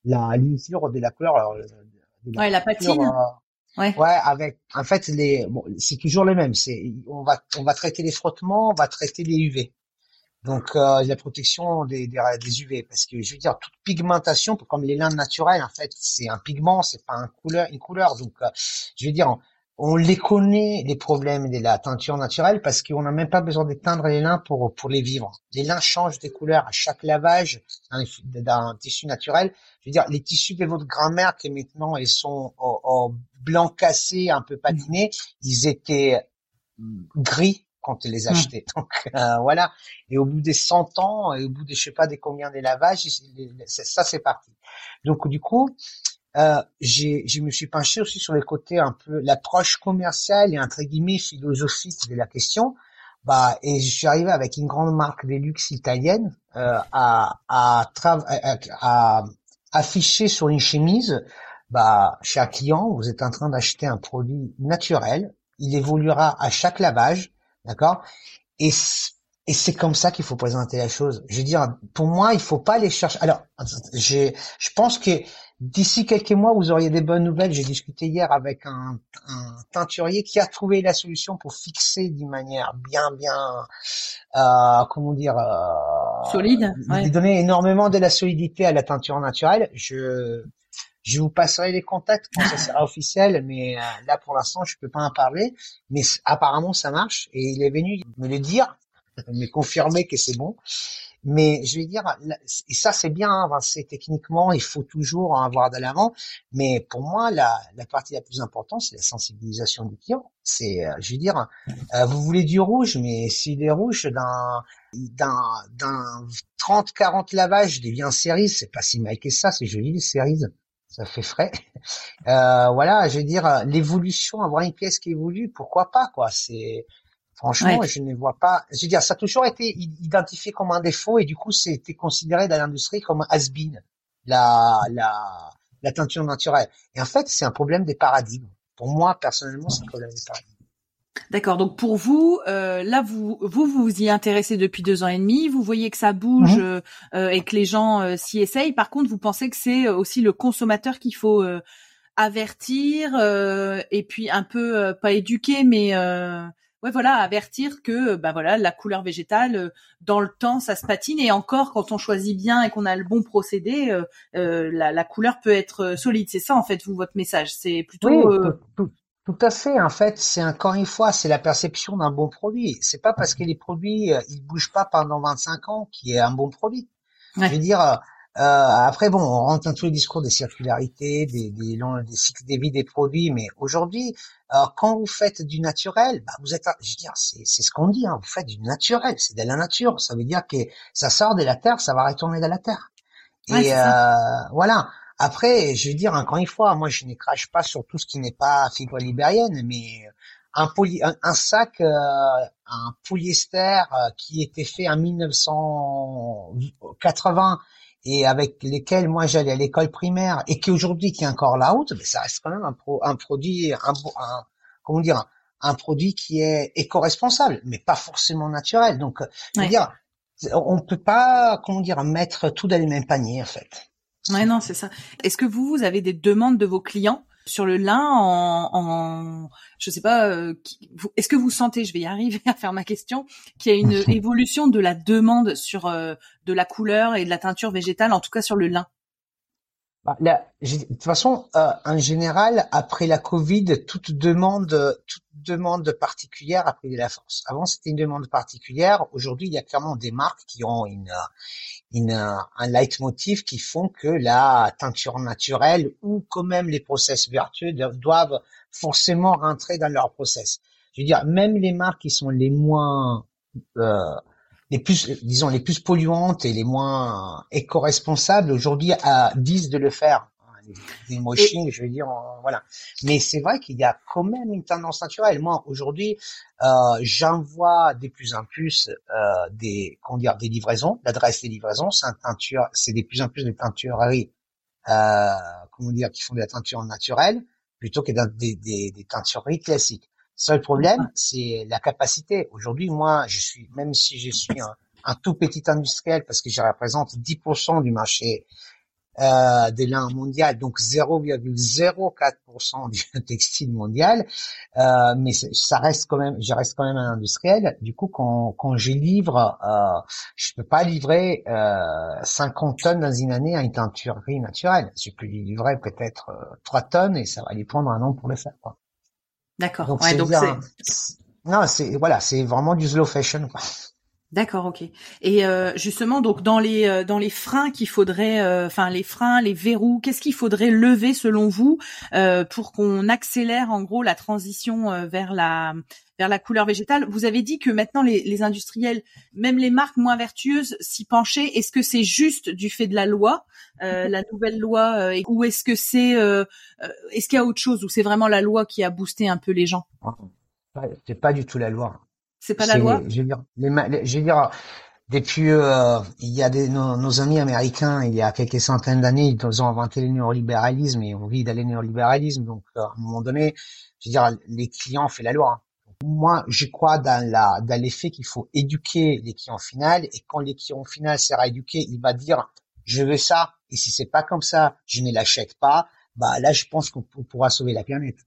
la l'usure de la couleur. Euh, ouais, la patine. Ouais. avec en fait les bon, c'est toujours le même, c'est on va on va traiter les frottements, on va traiter les UV. Donc euh, la protection des, des, UV parce que je veux dire toute pigmentation comme les lins naturels en fait, c'est un pigment, c'est pas un couleur une couleur donc euh, je veux dire on les connaît les problèmes de la teinture naturelle parce qu'on n'a même pas besoin d'éteindre les lins pour pour les vivre. Les lins changent de couleur à chaque lavage d'un tissu naturel. Je veux dire, les tissus de votre grand-mère qui maintenant ils sont au, blanc cassé, un peu patinés, ils étaient gris quand tu les mmh. achetais. Donc euh, voilà. Et au bout des 100 ans, et au bout de je sais pas des combien des lavages, ça c'est parti. Donc du coup, euh, je me suis penché aussi sur les côtés un peu l'approche commerciale et entre guillemets philosophique de la question. Bah, et je suis arrivé avec une grande marque de luxe italienne euh, à, à, à, afficher sur une chemise. Bah, chez un client, vous êtes en train d'acheter un produit naturel. Il évoluera à chaque lavage, d'accord? Et et c'est comme ça qu'il faut présenter la chose. Je veux dire, pour moi, il faut pas aller chercher. Alors, je pense que D'ici quelques mois, vous auriez des bonnes nouvelles. J'ai discuté hier avec un, teinturier qui a trouvé la solution pour fixer d'une manière bien, bien, euh, comment dire, euh, solide, ouais. donner énormément de la solidité à la teinture naturelle. Je, je vous passerai les contacts quand ça sera officiel, mais euh, là pour l'instant je peux pas en parler. Mais apparemment ça marche et il est venu me le dire, me confirmer que c'est bon. Mais je vais dire, et ça c'est bien avancer techniquement, il faut toujours avoir de l'avant. Mais pour moi, la, la partie la plus importante, c'est la sensibilisation du client. C'est, euh, je veux dire, euh, vous voulez du rouge, mais s'il est rouge d'un d'un d'un 30 40 lavages devient cerise, c'est pas si mal que ça, c'est joli les cerises ça fait frais. Euh, voilà, je veux dire, l'évolution, avoir une pièce qui évolue, pourquoi pas, quoi. C'est Franchement, je ne vois pas. Je veux dire, ça a toujours été identifié comme un défaut et du coup, c'était considéré dans l'industrie comme un has-been, la, la, la teinture naturelle. Et en fait, c'est un problème des paradigmes. Pour moi, personnellement, c'est un problème des paradigmes. D'accord. Donc pour vous, euh, là vous vous vous y intéressez depuis deux ans et demi. Vous voyez que ça bouge mhm. euh, et que les gens euh, s'y essayent. Par contre, vous pensez que c'est aussi le consommateur qu'il faut avertir et puis un peu pas éduquer, mais ouais voilà avertir que bah voilà la couleur végétale dans le temps ça se patine et encore quand on choisit bien et qu'on a le bon procédé, la, la, couleur peut être solide. C'est ça en fait vous votre message. C'est plutôt tout à fait. En fait, c'est encore une fois, c'est la perception d'un bon produit. C'est pas parce que les produits euh, ils bougent pas pendant 25 ans qu'il est un bon produit. Je veux dire, euh, euh, après bon, on rentre dans tous les discours des circularités, des, des, des cycles de vie des produits, mais aujourd'hui, euh, quand vous faites du naturel, bah, vous êtes, je veux dire, c'est, c'est ce qu'on dit, hein, vous faites du naturel, c'est de la nature. Ça veut dire que ça sort de la terre, ça va retourner dans la terre. Et voilà. Après, je veux dire encore une fois, moi je ne crache pas sur tout ce qui n'est pas fibre libérienne, mais un, poly, un, sac, euh, un polyester euh, qui était fait en 1980 et avec lesquels moi j'allais à l'école primaire et qui aujourd'hui qui est encore la haute, mais ça reste quand même un, pro, un produit, un, un, comment dire, un produit qui est éco-responsable, mais pas forcément naturel. Donc, je veux dire, on peut pas, comment dire, mettre tout dans les mêmes paniers en fait. Ouais, non, c'est ça. Est-ce que vous, vous avez des demandes de vos clients sur le lin en, en je sais pas, euh, est-ce que vous sentez, je vais y arriver à faire ma question, qu'il y a une évolution de la demande sur euh, de la couleur et de la teinture végétale, en tout cas sur le lin? Bah, de toute façon, euh, en général, après la Covid, toute demande, toute demande particulière a pris de la force. Avant, c'était une demande particulière. Aujourd'hui, il y a clairement des marques qui ont une, une, un leitmotiv qui font que la teinture naturelle ou quand même les process vertueux doivent forcément rentrer dans leur process. Je veux dire, même les marques qui sont les moins euh, les plus, disons, les plus polluantes et les moins éco-responsables aujourd'hui disent de le faire. Des moshing, je veux dire, voilà. Mais c'est vrai qu'il y a quand même une tendance naturelle. Moi, aujourd'hui, euh, j'envoie de plus en plus euh, des, comment dire, des livraisons. L'adresse des livraisons, c'est un teinture, c'est de plus en plus de teintureries, euh, comment dire, qui font de la teinture naturelle plutôt que des, des, des teintureries classiques. Seul problème, c'est la capacité. Aujourd'hui, moi, je suis, même si je suis un, un tout petit industriel, parce que je représente 10% du marché euh, des lins mondial, donc 0,04% du textile mondial, euh, mais ça reste quand même, je reste quand même un industriel. Du coup, quand, quand je livre, euh, je peux pas livrer euh, 50 tonnes dans une année à une teinturerie naturelle. Je peux lui livrer peut-être euh, 3 tonnes et ça va lui prendre un an pour le faire. Quoi. D'accord. Donc, ouais, non, c'est voilà, c'est vraiment du slow fashion. Quoi. D'accord, ok. Et euh, justement, donc dans les euh, dans les freins qu'il faudrait, euh, enfin les freins, les verrous, qu'est-ce qu'il faudrait lever selon vous pour qu'on accélère en gros la transition vers la vers la couleur végétale? Vous avez dit que maintenant les, les industriels, même les marques moins vertueuses, s'y penchaient. Est-ce que c'est juste du fait de la loi, la nouvelle loi, ou est-ce que c'est est-ce qu'il y a autre chose ou c'est vraiment la loi qui a boosté un peu les gens? C'est pas du tout la loi. C'est pas la loi. Je veux dire, les, je veux dire depuis euh, il y a des, nos, amis américains il y a quelques centaines d'années ils ont inventé le néolibéralisme et on vit dans le néolibéralisme. Donc euh, à un moment donné je veux dire les clients font la loi moi je crois dans la dans l'effet qu'il faut éduquer les clients finaux et quand les clients finaux sera éduqué il va dire je veux ça. Et si c'est pas comme ça je ne l'achète pas bah là je pense qu'on pourra sauver la planète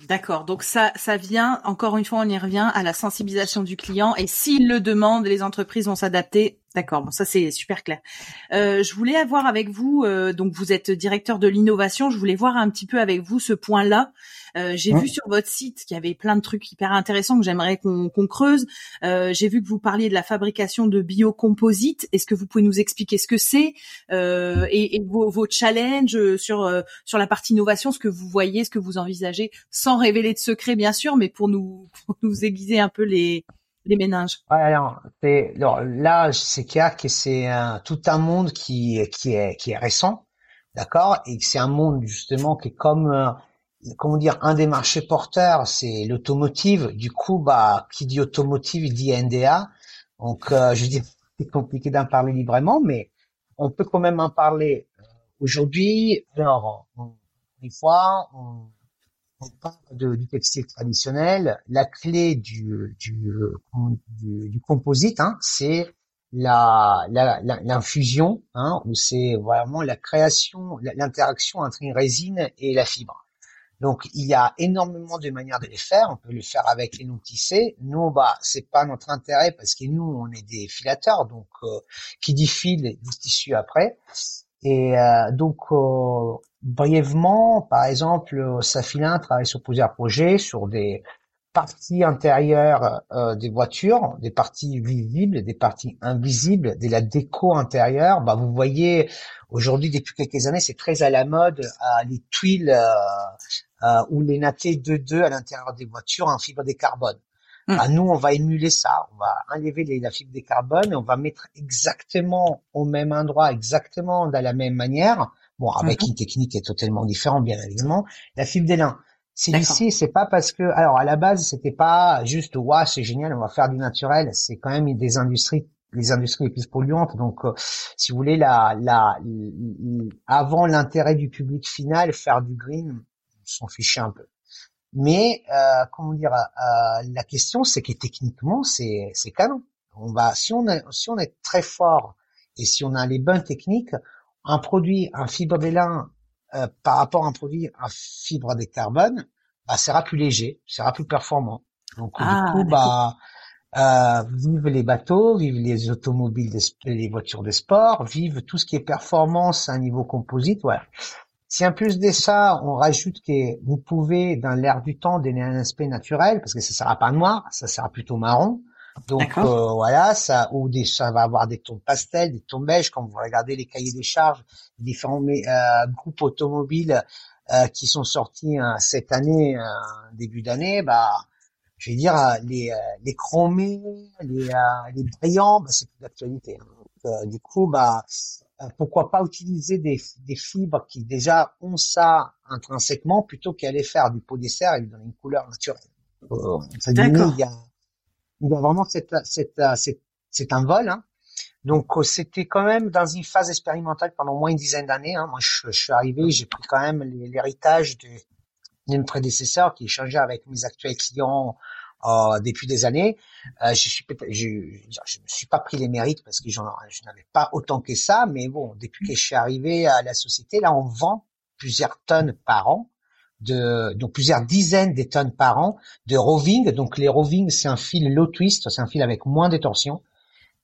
D'accord. Donc ça, ça vient encore une fois, on y revient à la sensibilisation du client. Et s'il le demande, les entreprises vont s'adapter. D'accord. Bon, ça c'est super clair. Euh, je voulais avoir avec vous, euh, donc vous êtes directeur de l'innovation. Je voulais voir un petit peu avec vous ce point-là. Euh, j'ai vu sur votre site qu'il y avait plein de trucs hyper intéressants que j'aimerais qu'on creuse. Euh, j'ai vu que vous parliez de la fabrication de biocomposites. Est-ce que vous pouvez nous expliquer ce que c'est euh, et, et vos, vos, challenges sur sur la partie innovation, ce que vous voyez, ce que vous envisagez, sans révéler de secret bien sûr, mais pour nous pour nous aiguiser un peu les les ménages. Alors, alors là, c'est clair que c'est tout un monde qui qui est qui est récent, d'accord, et c'est un monde justement qui est comme comment dire, un des marchés porteurs, c'est l'automotive. Du coup, bah, qui dit automotive, il dit NDA. Donc, euh, je dis, c'est compliqué d'en parler librement, mais on peut quand même en parler aujourd'hui. Alors, une fois, on, on parle de, du textile traditionnel. La clé du, du, du, du composite, hein, c'est la, l'infusion, hein, où c'est vraiment la création, l'interaction entre une résine et la fibre. Donc il y a énormément de manières de les faire. On peut le faire avec les non tissés. Nous, bah c'est pas notre intérêt parce que nous on est des filateurs, donc euh, qui dit fil dit tissu après. Et euh, donc euh, brièvement, par exemple, Safilin travaille sur plusieurs projets, sur des parties intérieures euh, des voitures, des parties visibles, des parties invisibles, de la déco intérieure. Bah, vous voyez, aujourd'hui, depuis quelques années, c'est très à la mode, euh, les tuiles euh, euh ou les nattés 2-2 à l'intérieur des voitures en fibre de carbone. Hmm. Bah, nous, on va émuler ça, on va enlever les, la fibre de carbone et on va mettre exactement au même endroit, exactement de la même manière, bon, avec hmm. une technique qui est totalement différente, bien évidemment, la fibre d'élan. C'est ici, c'est pas parce que, alors à la base, c'était pas juste, waouh, c'est génial, on va faire du naturel. C'est quand même des industries, les industries les plus polluantes. Donc, euh, si vous voulez, la, la, avant l'intérêt du public final, faire du green, on s'en fichait un peu. Mais, euh, comment dire, euh, la question, c'est que techniquement, c'est, c'est canon. On va, si on est, si on est très fort et si on a les bonnes techniques, un produit, un fibre d'élan euh, par rapport à un produit à fibre de carbone, bah, sera plus léger, sera plus performant. Donc du ah, coup, bah, euh, vivent les bateaux, vivent les automobiles, les voitures de sport, vivent tout ce qui est performance à un niveau composite. Voilà. Si en plus de ça, on rajoute que vous pouvez, dans l'air du temps, donner un aspect naturel, parce que ça sera pas noir, ça sera plutôt marron, donc euh, voilà, ça ou des ça va avoir des tons pastels, des tons beige quand vous regardez les cahiers des charges différents euh, groupes automobiles euh, qui sont sortis hein, cette année début d'année, bah je vais dire les les chromés, les les brillants, bah, c'est plus d'actualité. Hein. du coup, bah pourquoi pas utiliser des, des fibres qui déjà ont ça intrinsèquement plutôt qu'aller faire du polyester et lui donner une couleur naturelle. D'accord. Il y a vraiment cette, cette, c'est un vol. Hein. Donc euh, c'était quand même dans une phase expérimentale pendant moins une dizaine d'années. Hein. Moi, je, suis arrivé, j'ai pris quand même l'héritage de d'un prédécesseur qui échangeait avec mes actuels clients euh, depuis des années. Euh, je suis, je, je, me suis pas pris les mérites parce que je n'avais pas autant que ça, mais bon, depuis que je suis arrivé à la société, là, on vend plusieurs tonnes par an de donc plusieurs dizaines de tonnes par an de roving. Donc les roving, c'est un fil low twist, c'est un fil avec moins de torsion.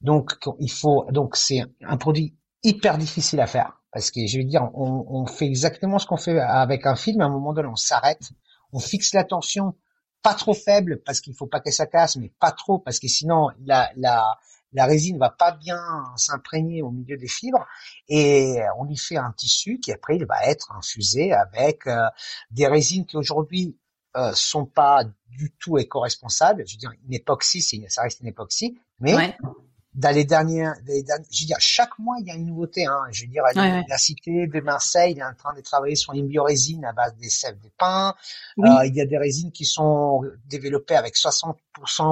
Donc il faut donc c'est un produit hyper difficile à faire parce que je veux dire on, on fait exactement ce qu'on fait avec un fil, mais à un moment donné on s'arrête, on fixe la tension pas trop faible parce qu'il faut pas que ça casse, mais pas trop parce que sinon la la la résine va pas bien s'imprégner au milieu des fibres et on y fait un tissu qui après il va être infusé avec euh, des résines qui aujourd'hui euh, sont pas du tout éco-responsables. Je veux dire, une époxy, ça reste une époxy, mais dans les dernières, les je veux dire, chaque mois, il y a une nouveauté. Hein. Je veux dire, la cité de Marseille il est en train de travailler sur une biorésine à base des sèves de pin. Euh, il y a des résines qui sont développées avec 60%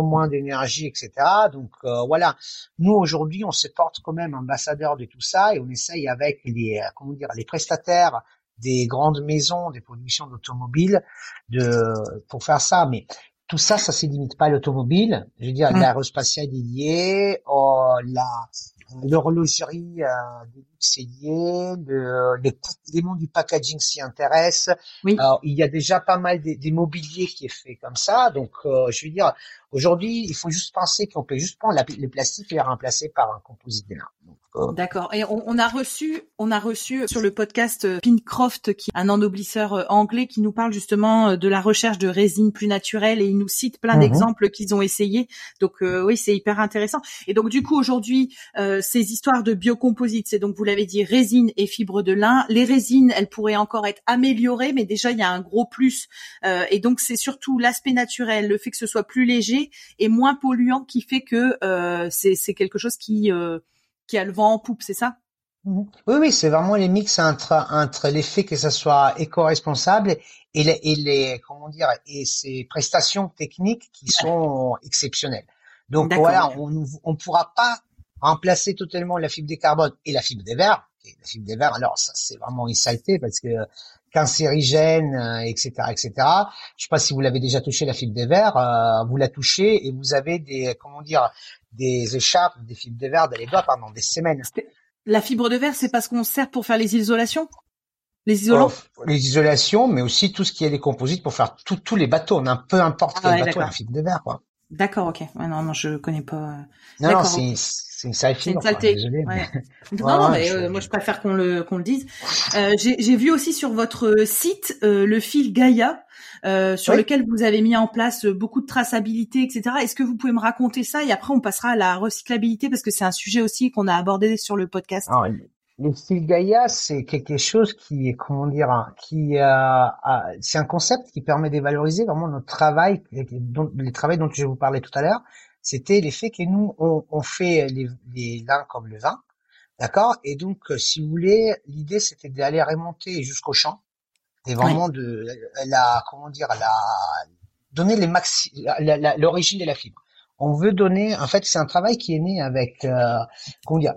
moins d'énergie, etc. Donc euh, voilà, nous aujourd'hui, on se porte quand même ambassadeur de tout ça et on essaye avec les, euh, comment dire, les prestataires des grandes maisons des productions d'automobiles de pour faire ça mais tout ça, ça se limite pas à l'automobile. Je veux dire, mmh. l'aérospatiale est lié, oh, la l'horlogerie euh, lié, le, les, mondes du packaging s'y intéressent. Oui. il y a déjà pas mal d'immobilier qui est fait comme ça. Donc, euh, je veux dire, aujourd'hui, il faut juste penser qu'on peut juste prendre la, le plastique et le remplacer par un composite d'élan. D'accord. Et on, a reçu, on a reçu sur le podcast euh, Pincroft, qui est un ennoblisseur euh, anglais, qui nous parle justement euh, de la recherche de résine plus naturelle et il nous cite plein mhm. d'exemples qu'ils ont essayé. Donc oui, c'est hyper intéressant. Et donc du coup aujourd'hui, ces histoires de biocomposites, c'est donc vous l'avez dit, résine et fibres de lin. Les résines, elles pourraient encore être améliorées, mais déjà il y a un gros plus. et donc c'est surtout l'aspect naturel, le fait que ce soit plus léger et moins polluant, qui fait que c'est quelque chose qui qui a le vent en poupe, c'est ça? Mhm. Oui, oui, c'est vraiment les mix entre, entre l'effet que ça soit éco-responsable et les, et les, comment dire, et ces prestations techniques qui sont exceptionnelles. Donc voilà, on ne pourra pas remplacer totalement la fibre de carbone et la fibre des verres. La fibre des verres, alors ça c'est vraiment une saleté parce que cancérigène, etc., euh, etc. Je sais pas si vous l'avez déjà touché la fibre des verres, euh, vous la touchez et vous avez des, comment dire, des écharpes, des fibres de verre dans les doigts pendant des semaines. La fibre de verre, c'est parce qu'on sert pour faire les isolations? Les isolants? Oh, Les isolations, mais aussi tout ce qui est des composites pour faire tous les bateaux. On a peu importe ah quel bateau, la fibre de verre. quoi. D'accord, ok. non, non, je connais pas. Non, non c'est c'est une saleté. Une saleté. non, non, mais euh, moi je préfère qu'on le qu'on le dise. Euh, J'ai vu aussi sur votre site euh, le fil Gaia. Euh, sur lequel vous avez mis en place beaucoup de traçabilité, etc. Est-ce que vous pouvez me raconter ça et après on passera à la recyclabilité parce que c'est un sujet aussi qu'on a abordé sur le podcast. Ah, le fil Gaia, c'est quelque chose qui est, comment dire, hein, qui euh, c'est un concept qui permet de valoriser vraiment notre travail, dont, le travail dont je vous parlais tout à l'heure. C'était l'effet que nous, on, on fait les, les lins comme le vin, d'accord? Et donc, euh, si vous voulez, l'idée, c'était d'aller remonter jusqu'au champ, et vraiment de la, comment dire, la donner les maxi, l'origine de la fibre. On veut donner, en fait, c'est un travail qui est né avec, euh,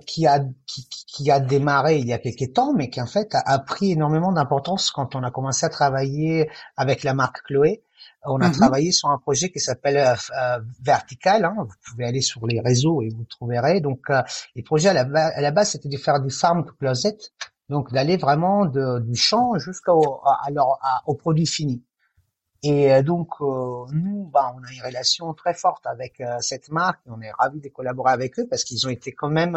qui a qui, qui, a démarré il y a quelques temps, mais qui en fait a, pris énormément d'importance quand on a commencé à travailler avec la marque Chloé. On a mm-hmm. travaillé sur un projet qui s'appelle euh, euh, Vertical. Hein. Vous pouvez aller sur les réseaux et vous trouverez. Donc, euh, les projets à la, à la base, c'était de faire du farm to closet, donc d'aller vraiment de, du champ jusqu'au alors au produit fini. Et euh, donc, euh, nous, bah, on a une relation très forte avec euh, cette marque. On est ravis de collaborer avec eux parce qu'ils ont été quand même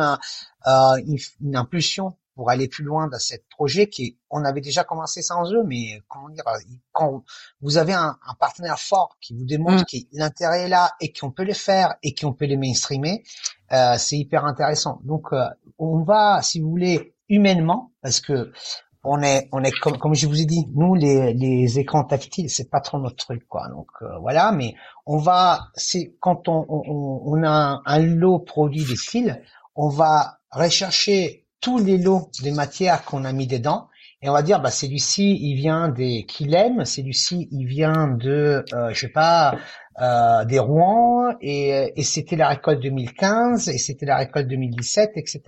une, une, impulsion pour aller plus loin dans ce projet qui, on avait déjà commencé sans eux, mais comment dire, quand vous avez un, un partenaire fort qui vous démontre mmh. que l'intérêt est là et qu'on peut le faire et qu'on peut les mainstreamer, c'est hyper intéressant. Donc, on va, si vous voulez, humainement, parce que on est, on est comme, comme je vous ai dit, nous les, les écrans tactiles, c'est pas trop notre truc, quoi. Donc euh, voilà, mais on va, c'est quand on, on, on a un, lot produit des fils, on va rechercher tous les lots des matières qu'on a mis dedans. Et on va dire bah celui-ci il vient des Kilem, celui-ci il vient de euh, je sais pas euh, des Rouen. Et, et c'était la récolte 2015 et c'était la récolte 2017 etc.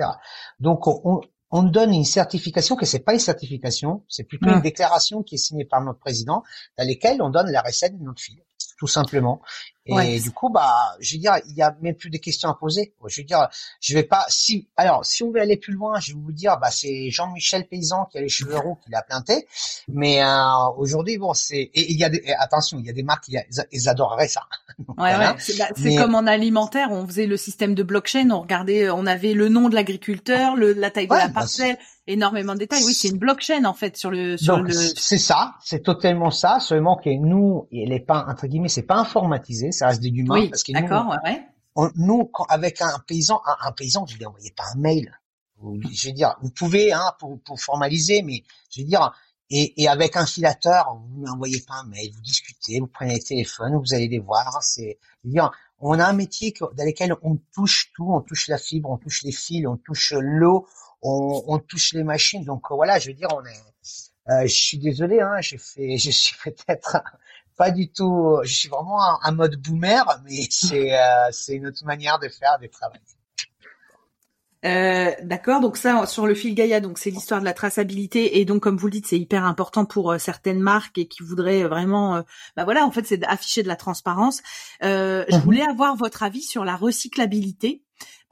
Donc on, on donne une certification que c'est pas une certification, c'est plutôt une déclaration qui est signée par notre président, dans laquelle on donne la recette de notre fille, tout simplement. Et du coup, bah, je veux dire, il y a même plus de questions à poser. Je veux dire, je vais pas. Si alors, si on veut aller plus loin, je vais vous dire, bah, c'est Jean-Michel Paysan qui a les cheveux roux qui l'a planté. Mais euh, aujourd'hui, bon, c'est et il y a des attention, il y a des marques qui ils adoreraient ça. ouais, ouais. C'est comme en alimentaire, on faisait le système de blockchain, on regardait, on avait le nom de l'agriculteur, le la taille de la bah, parcelle énormément de détails. Oui, c'est une blockchain en fait sur le sur le. C'est ça, c'est totalement ça. Seulement que nous, elle est pas entre guillemets, c'est pas informatisé, ça reste des humains oui, parce que d'accord, ouais. nous, quand, avec un paysan, un, paysan, je lui envoyez pas un mail. Je veux dire, vous pouvez hein pour, pour formaliser, mais je veux dire. Et, et avec un filateur, vous n'envoyez pas un mail, vous discutez, vous prenez le téléphone, vous allez les voir. C'est, dire, on a un métier dans lequel on touche tout, on touche la fibre, on touche les fils, on touche l'eau, on, on, touche les machines. Donc euh, voilà, je veux dire, on est. Euh, je suis désolé, hein, j'ai fait, je suis peut-être pas du tout. Je suis vraiment un, mode boomer, mais c'est euh, c'est une autre manière de faire du travail. Euh, D'accord, donc ça sur le fil Gaïa, donc c'est l'histoire de la traçabilité et donc comme vous le dites, c'est hyper important pour euh, certaines marques et qui voudraient vraiment, bah voilà, en fait, c'est d'afficher de la transparence. Je mhm. voulais avoir votre avis sur la recyclabilité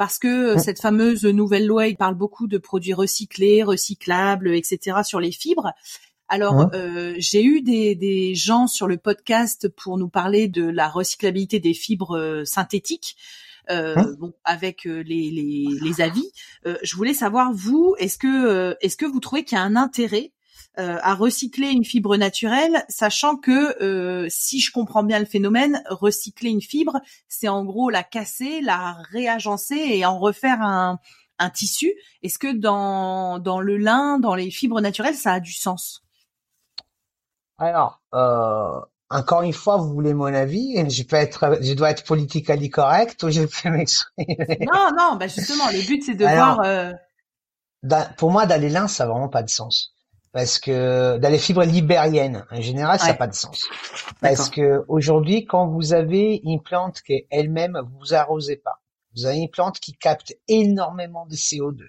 parce que euh, cette fameuse nouvelle loi, il parle beaucoup de produits recyclés, recyclables, etc. sur les fibres. Alors, euh, j'ai eu des, gens sur le podcast pour nous parler de la recyclabilité des fibres euh, synthétiques. bon, avec les, avis, je voulais savoir vous, est-ce que est-ce que vous trouvez qu'il y a un intérêt euh, à recycler une fibre naturelle, sachant que euh, si je comprends bien le phénomène, recycler une fibre, c'est en gros la casser, la réagencer et en refaire un, un tissu. Est-ce que dans, dans le lin, dans les fibres naturelles, ça a du sens? Alors, euh, encore une fois, vous voulez mon avis Je peux être, je dois être politically correct ou je peux m'exprimer? Non, non, bah justement, le but c'est de voir. pour moi, d'aller lin, ça n'a vraiment pas de sens. Parce que dans les fibres libériennes, en général, ça n'a pas de sens. Parce que aujourd'hui, quand vous avez une plante qui elle-même, vous arrosez pas. Vous avez une plante qui capte énormément de CO2.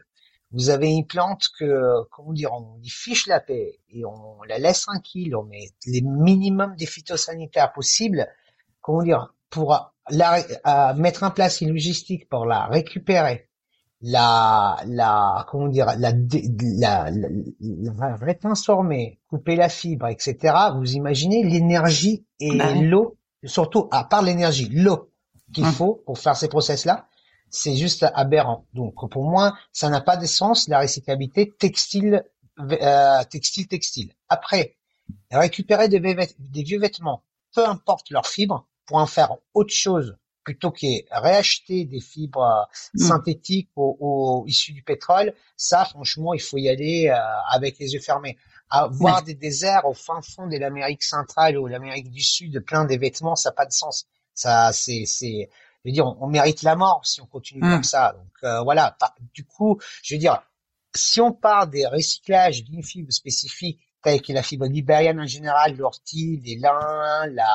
Vous avez une plante que, comment dire, on y fiche la paix et on la laisse tranquille, on met les minimums des phytosanitaires possibles, comment dire, pour la, mettre en place une logistique pour la récupérer, la, la, comment dire, la, la, la, retransformer, couper la fibre, etc. Vous imaginez l'énergie et bah l'eau, surtout à part l'énergie, l'eau qu'il hum. faut pour faire ces process-là, c'est juste aberrant. Donc pour moi, ça n'a pas de sens la recyclabilité textile, euh, textile, textile. Après, récupérer des, des vieux vêtements, peu importe leur fibre, pour en faire autre chose plutôt que réacheter des fibres mmh. synthétiques ou, issues du pétrole, ça, franchement, il faut y aller euh, avec les yeux fermés. Avoir des déserts au fin fond de l'Amérique centrale ou l'Amérique du Sud, plein des vêtements, ça n'a pas de sens. Ça, c'est, c'est, je veux dire, on, mérite la mort si on continue mmh. comme ça. Donc euh, voilà. Du coup, je veux dire, si on part des recyclages d'une fibre spécifique que la fibre libérienne en général, l'ortie, les lins, la,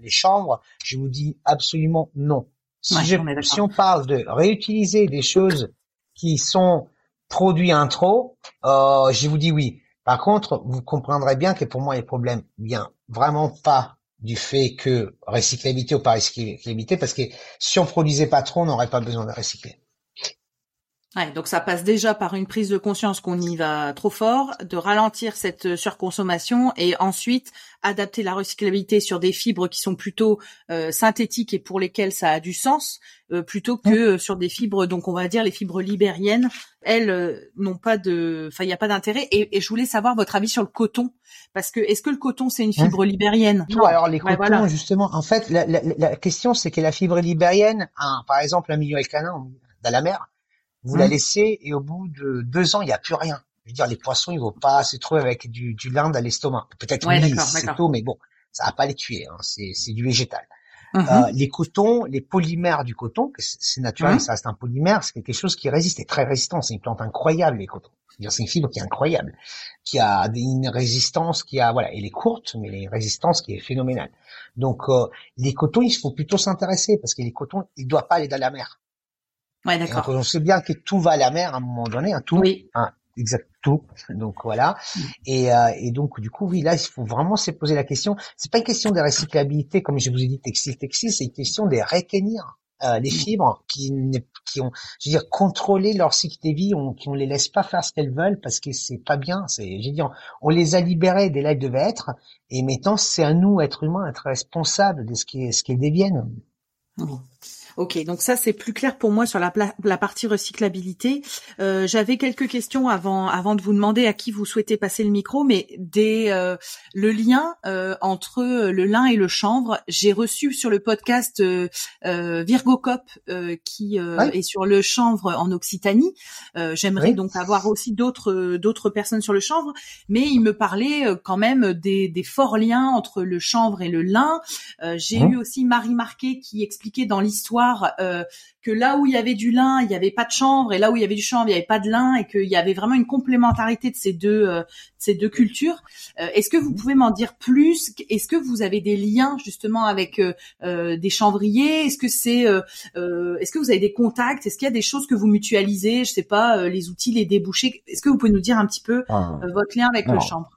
les chambres, je vous dis absolument non. Si, si on parle de réutiliser des choses qui sont produits en trop, euh, je vous dis oui. Par contre, vous comprendrez bien que pour moi, les problèmes viennent vraiment pas du fait que recyclabilité ou pas recyclabilité, parce que si on produisait pas trop, on n'aurait pas besoin de recycler. Ouais, donc ça passe déjà par une prise de conscience qu'on y va trop fort, de ralentir cette surconsommation et ensuite adapter la recyclabilité sur des fibres qui sont plutôt euh, synthétiques et pour lesquelles ça a du sens, euh, plutôt que euh, sur des fibres, donc on va dire les fibres libériennes, elles n'ont pas de, enfin il n'y a pas d'intérêt. Et, je voulais savoir votre avis sur le coton, parce que est-ce que le coton c'est une fibre libérienne? Tout, alors les cotons justement, en fait la, la, la question c'est que la fibre libérienne, par exemple un milieu alcalin dans la mer, vous la mmh. laissez et au bout de deux ans, il n'y a plus rien. Je veux dire, les poissons, ils vont pas se trouver avec du, du lin à l'estomac. Peut-être oui, c'est tôt, mais bon, ça va pas les tuer. Hein. C'est, du végétal. Mmh. Euh, les cotons, les polymères du coton, c'est naturel, mmh. ça reste un polymère, c'est quelque chose qui résiste, est très résistant. C'est une plante incroyable, les cotons. C'est une fibre qui est incroyable, qui a une résistance qui a, voilà, elle est courte, mais les résistance qui est phénoménale. Donc, euh, les cotons, il faut plutôt s'intéresser parce que les cotons, ils doivent pas aller dans la mer. Ouais, d'accord. On sait bien que tout va à la mer à un moment donné, hein, tout. Oui. Hein, exact, tout. Donc voilà. Mm. Et, euh, et donc du coup, oui, là, il faut vraiment se poser la question. C'est pas une question de recyclabilité, comme je vous ai dit, textile, textile, c'est une question de retenir euh, les mm. fibres qui, qui ont, je veux dire, contrôlé leur cycle de vie, on, qui on les laisse pas faire ce qu'elles veulent parce que c'est pas bien. C'est, veux dire, on les a libérées dès là devaient être, et maintenant c'est à nous, être humains, être responsables de ce qui, ce qu'elles deviennent. Ok, donc ça c'est plus clair pour moi sur la, la partie recyclabilité. Euh, J'avais quelques questions avant avant de vous demander à qui vous souhaitez passer le micro, mais des euh, le lien euh, entre le lin et le chanvre. J'ai reçu sur le podcast euh, euh Virgo Cop qui est sur le chanvre en Occitanie. J'aimerais donc avoir aussi d'autres d'autres personnes sur le chanvre, mais il me parlait quand même des, des forts liens entre le chanvre et le lin. J'ai mmh. eu aussi Marie Marquet qui expliquait dans l'histoire euh, que là où il y avait du lin, il n'y avait pas de chanvre, et là où il y avait du chanvre, il n'y avait pas de lin, et qu'il y avait vraiment une complémentarité de ces deux, euh, ces deux cultures. Euh, est-ce que vous pouvez m'en dire plus? Est-ce que vous avez des liens justement avec des chanvriers? Est-ce que c'est, est-ce que vous avez des contacts? Est-ce qu'il y a des choses que vous mutualisez? Je sais pas, les outils, les débouchés. Est-ce que vous pouvez nous dire un petit peu ah. votre lien avec le chanvre?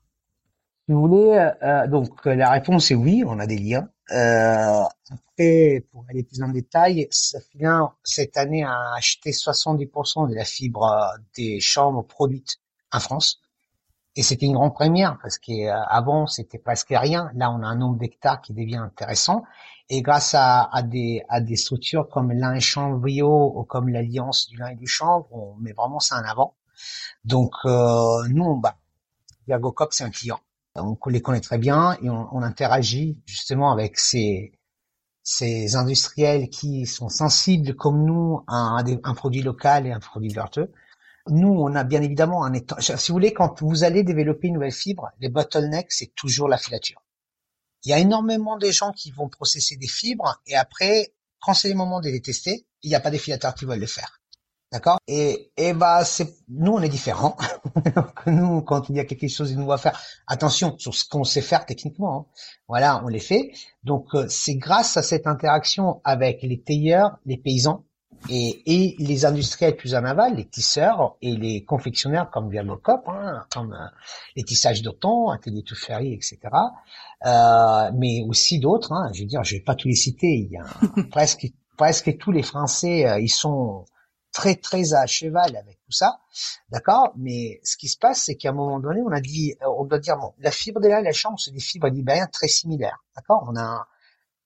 si vous voulez, donc la réponse est oui, on a des liens. Euh, après, pour aller plus en détail, Safilin, cette année, a acheté 70% de la fibre des chambres produites en France. Et c'était une grande première parce qu'avant, euh, c'était presque rien. Là, on a un nombre d'hectares qui devient intéressant. Et grâce à, à, des, à des structures comme Bio ou comme l'Alliance du lin et du chanvre, on met vraiment ça en avant. Donc, euh, nous, bah, Virgocop, c'est un client on les connaît très bien et on, interagit justement avec ces, ces industriels qui sont sensibles comme nous à un, produit local et un produit vertueux. Nous, on a bien évidemment un état. Si vous voulez, quand vous allez développer une nouvelle fibre, les bottlenecks, c'est toujours la filature. Il y a énormément de gens qui vont processer des fibres et après, quand c'est le moment de les tester, il n'y a pas des filateurs qui veulent le faire. D'accord? Et et bah c'est nous on est différents. nous quand il y a quelque chose de nouveau à faire, attention sur ce qu'on sait faire techniquement. Hein. Voilà, on les fait. Donc euh, c'est grâce à cette interaction avec les tailleurs, les paysans et, et les industriels plus en aval, les tisseurs et les confectionnaires comme Viamocop, hein, comme euh, les tissages d'automne, Atelier Toucherie, etc. Euh, mais aussi d'autres. Hein, je veux dire, je vais pas tous les citer. Il y a presque presque tous les Français, euh, ils sont très très à cheval avec tout ça, d'accord? Mais ce qui se passe, c'est qu'à un moment donné, on a dit, on doit dire bon, la fibre de la, la chambre, c'est des fibres libériennes très similaires, d'accord? On a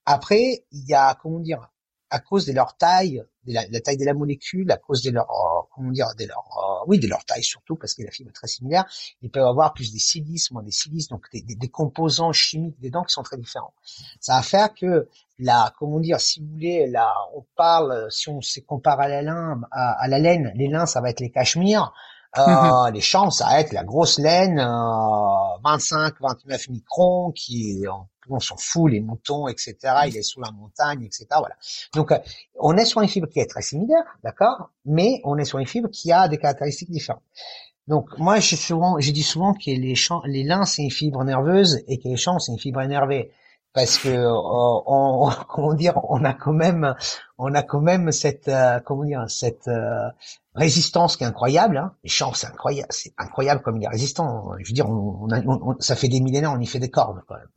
après, il y a comment dire, à cause de leur taille, de la, taille de la molécule, à cause de leur, euh, comment dire, de leur, euh, oui, de leur taille surtout, parce que la fibre est très similaire, ils peuvent avoir plus des silices, moins des silices, donc des, des, composants chimiques dedans qui sont très différents. Ça va faire que la, comment dire, si vous voulez, là, on parle, si on se compare à la laine, à, la laine, les lins, ça va être les cachemires, euh, les champs, ça va être la grosse laine, euh, 25, 29 microns, qui on s'en fout, les moutons, etc. Il est sous la montagne, etc. Voilà. Donc, euh, on est sur une fibre qui est très similaire, d'accord, mais on est sur une fibre qui a des caractéristiques différentes. Donc, moi, j'ai souvent, j'ai dit souvent que les champs, les lins, c'est une fibre nerveuse et que les champs, c'est une fibre énervée parce que euh, on, comment dire, on a quand même, on a quand même cette, euh, comment dire, cette euh, résistance qui est incroyable. Hein. Les champs, c'est incroyable, c'est incroyable comme il est résistant. Je veux dire, on, on, ça fait des millénaires, on y fait des cordes quand même.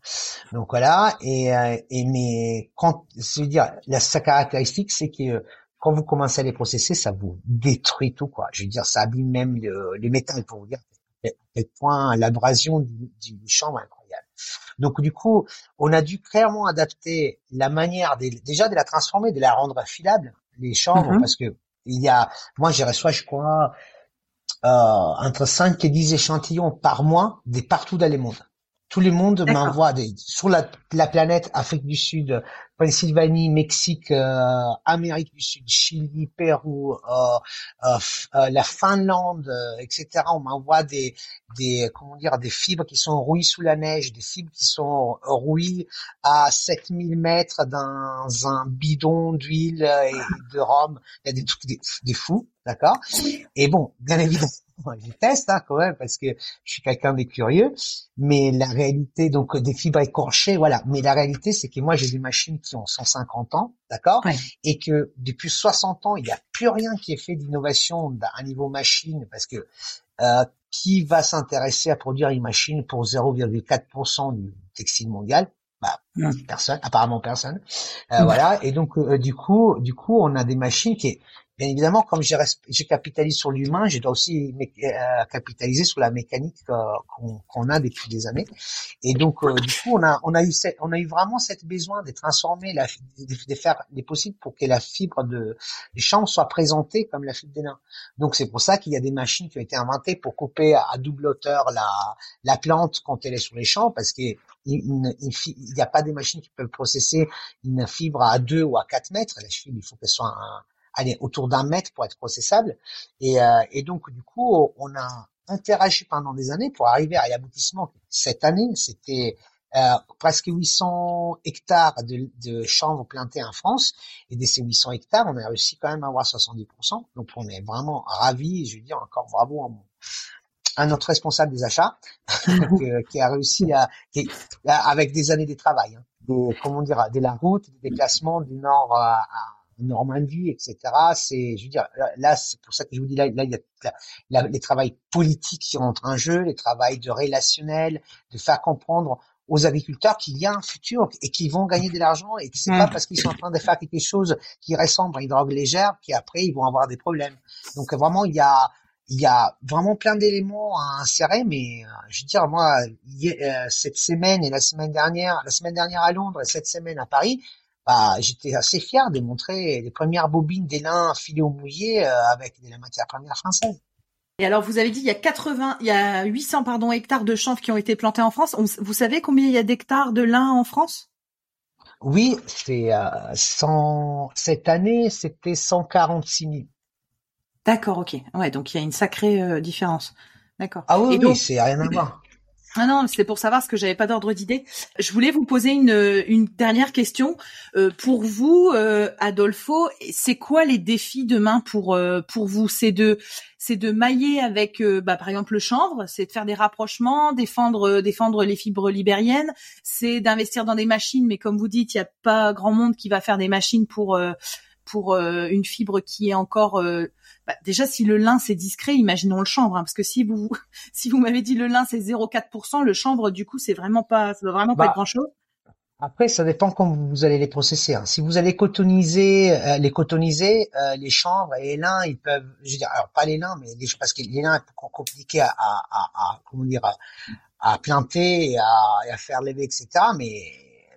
Donc voilà. Et, et mais quand, je veux dire, la sa caractéristique, c'est que quand vous commencez à les processer, ça vous détruit tout quoi. Je veux dire, ça abîme même le, les métals pour vous dire à quel point l'abrasion du, du champ est incroyable. Donc du coup, on a dû clairement adapter la manière déjà de la transformer, de la rendre affilable, les chambres, mm-hmm. parce que il y a, moi j'ai reçois, je crois, euh, entre 5 et 10 échantillons par mois des partout dans le monde. Tout le monde m'envoie des, sur la, la, planète, Afrique du Sud, Pennsylvanie, Mexique, euh, Amérique du Sud, Chili, Pérou, euh, euh, la Finlande, etc. On m'envoie des, des, comment dire, des fibres qui sont rouillées sous la neige, des fibres qui sont rouillées à 7000 mètres dans un bidon d'huile et de rhum. Il y a des trucs des fous, d'accord? Et bon, bien évidemment je teste hein, quand même parce que je suis quelqu'un de curieux. Mais la réalité, donc des fibres écorchées, voilà. Mais la réalité, c'est que moi j'ai des machines qui ont 150 ans, d'accord, et que depuis 60 ans, il n'y a plus rien qui est fait d'innovation à niveau machine parce que euh, qui va s'intéresser à produire une machine pour 0,4% du textile mondial? Bah, personne, apparemment personne. Euh, voilà. Et donc euh, du coup, du coup, on a des machines qui, bien évidemment, comme j'ai, capitalise sur l'humain, je dois aussi euh, capitaliser sur la mécanique euh, qu'on, a depuis des années. Et donc, euh, du coup, on a, on a eu cette, on a eu vraiment cette besoin de transformer la, de, faire les possibles pour que la fibre de, des champs soit présentée comme la fibre des nains. Donc, c'est pour ça qu'il y a des machines qui ont été inventées pour couper à double hauteur la, la plante quand elle est sur les champs, parce qu'il il n'y a pas des machines qui peuvent processer une fibre à 2 ou à 4 mètres. La fibre, il faut qu'elle soit un, allez, autour d'un mètre pour être processable. Et, euh, et donc, du coup, on a interagi pendant des années pour arriver à l'aboutissement. Cette année, c'était euh, presque 800 hectares de, de chanvre plantés en France. Et de ces 800 hectares, on a réussi quand même à avoir 70%. Donc, on est vraiment ravis. Je veux dire encore bravo à, notre responsable des achats qui a réussi à, avec des années de travail, hein, de, comment dire, de la route, des déplacements du nord à Normandie, etc. C'est, je veux dire, là, c'est pour ça que je vous dis là, là il y a les travails politiques qui rentrent en jeu, les travails de relationnel, de faire comprendre aux agriculteurs qu'il y a un futur et qu'ils vont gagner de l'argent et que c'est pas parce qu'ils sont en train de faire quelque chose qui ressemble à une drogue légère qu'après ils vont avoir des problèmes. Donc vraiment, il y a il y a vraiment plein d'éléments à insérer, mais euh, je veux dire, moi, euh, cette semaine et la semaine dernière, la semaine dernière à Londres et cette semaine à Paris, bah, j'étais assez fier de montrer les premières bobines d'élin filées au mouillé euh, avec de la matière première française. Et alors, vous avez dit il y a 80, il y a 800 pardon hectares de chanvre qui ont été plantés en France. vous savez combien il y a d'hectares de lin en France? Oui, c'est euh, 100. Cette année, c'était 146 000. D'accord, ok. Ouais, donc il y a une sacrée euh, différence. D'accord. Ah oui, oui, c'est rien à voir. Ah non, c'est pour savoir ce que j'avais pas d'ordre d'idée. Je voulais vous poser une, une dernière question. Euh, pour vous, euh, Adolfo, c'est quoi les défis demain pour euh, pour vous? C'est de c'est de mailler avec, euh, bah, par exemple, le chanvre, c'est de faire des rapprochements, défendre défendre les fibres libériennes, c'est d'investir dans des machines. Mais comme vous dites, il y a pas grand monde qui va faire des machines pour pour une fibre qui est encore bah, déjà si le lin c'est discret, imaginons le chanvre, hein, parce que si vous si vous m'avez dit le lin c'est 0,4%, le chanvre du coup c'est vraiment pas ça doit vraiment pas bah, être grand chose. Après, ça dépend comment vous allez les processer. Hein. Si vous allez cotoniser, euh, les cotoniser, euh, les chanvres et les lins, ils peuvent, je veux dire, alors pas les lins, mais les, parce que les lins sont compliqués à, à, à, comment dire, à, planter et à, à, faire lever, etc. Mais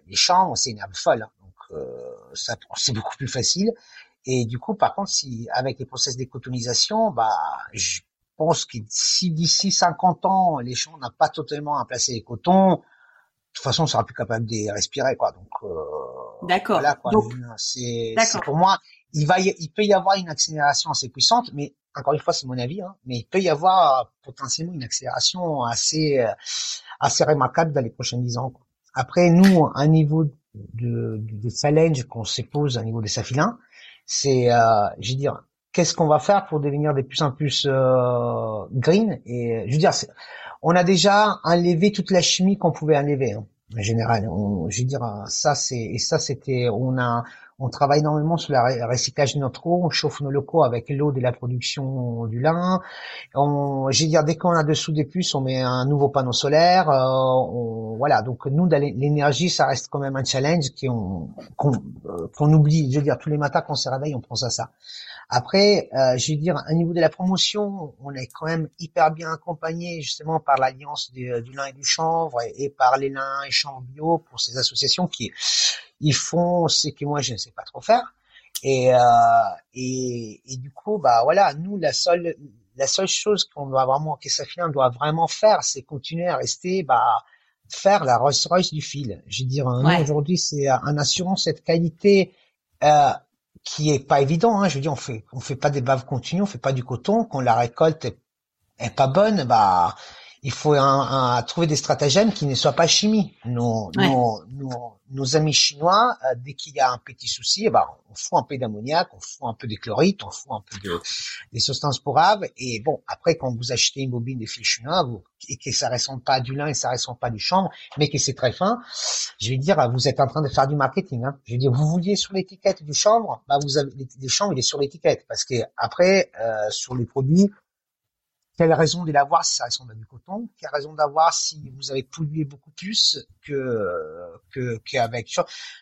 les chanvres, c'est une herbe folle, hein. donc euh, ça, c'est beaucoup plus facile. Et du coup, par contre, si avec les process d'écotonisation, bah, je pense que si d'ici 50 ans, les champs n'ont pas totalement à placer les cotons, de toute façon, on sera plus capable de respirer, quoi. Donc, euh, d'accord. Voilà, C'est, pour moi, il va, il peut y avoir une accélération assez puissante, mais encore une fois, c'est mon avis, hein, mais il peut y avoir potentiellement une accélération assez, euh, assez remarquable dans les prochains 10 ans. Après, nous, un niveau de, de, challenge qu'on se pose à niveau des safilins, c'est, euh, je veux dire, qu'est-ce qu'on va faire pour devenir de plus en plus euh, green Et je veux dire, on a déjà enlevé toute la chimie qu'on pouvait enlever. Hein, en général, je veux dire, ça c'est et ça c'était, on a on travaille énormément sur le recyclage de notre eau, on chauffe nos locaux avec l'eau de la production du lin. On, veux dire, dès qu'on a dessous des puces, on met un nouveau panneau solaire. Euh, voilà, donc nous, l'énergie, ça reste quand même un challenge qu'on euh, qu'on oublie. Je veux dire, tous les matins qu'on se réveille, on pense à ça. Après, euh, je veux dire, à niveau de la promotion, on est quand même hyper bien accompagné justement par l'alliance du, lin et du chanvre et, par les lins et chanvre bio pour ces associations qui ils font ce que moi je ne sais pas trop faire. Et, euh, et, et, du coup, bah voilà, nous la seule la seule chose qu'on doit vraiment, que Safilin doit vraiment faire, c'est continuer à rester, bah faire la Rolls Royce du fil. Je veux dire, aujourd'hui, c'est un assurance cette qualité euh, qui est pas évident. Hein. Je veux dire, on fait on fait pas des baves continues, on fait pas du coton. Quand la récolte est, est pas bonne, bah il faut un, trouver des stratagèmes qui ne soient pas chimie. Nos, nos, nos, amis chinois, euh, dès qu'il y a un petit souci, eh ben, on fout un peu d'ammoniac, on fout un peu de chlorite, on fout un peu de, des substances porables. Et bon, après, quand vous achetez une bobine de fil chinois, vous, et que ça ressemble pas à du lin et ça ressemble pas à du chanvre, mais que c'est très fin, je vais dire, vous êtes en train de faire du marketing. Hein. Je vais dire, vous vouliez sur l'étiquette du chanvre, bah vous avez les, chanvres, il est sur l'étiquette, parce que après, euh, sur les produits, quelle raison de l'avoir si ça ressemble à du coton Quelle raison d'avoir si vous avez pollué beaucoup plus que que qu'avec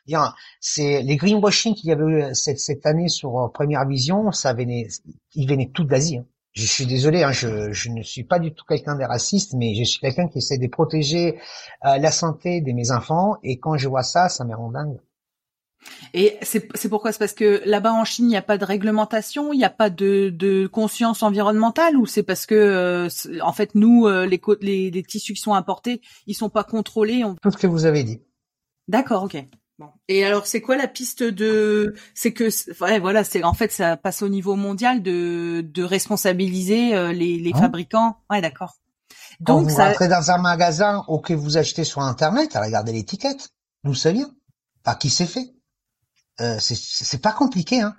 Bien, c'est les greenwashing qu'il y avait eu cette, cette année sur euh, Première Vision, ça venait, il venait tout d'Asie. Hein. Je suis désolé, hein, je, je, ne suis pas du tout quelqu'un de raciste, mais je suis quelqu'un qui essaie de protéger euh, la santé de mes enfants, et quand je vois ça, ça me rend dingue. Et c'est pourquoi C'est parce que là-bas en Chine, il n'y a pas de réglementation, il n'y a pas de, de, conscience environnementale, ou c'est parce que euh, en fait nous, euh, les, les, les tissus qui sont importés, ils sont pas contrôlés. On... Tout ce que vous avez dit. D'accord, ok. Bon. Et alors, c'est quoi la piste de C'est que, ouais, voilà, c'est en fait, ça passe au niveau mondial de, de responsabiliser euh, les, les hein fabricants. Ouais, d'accord. Donc, vous rentrez dans un magasin ou que vous achetez sur Internet, à regarder l'étiquette. D'où ça vient? Pas qui c'est fait? Euh, c'est pas compliqué. Hein.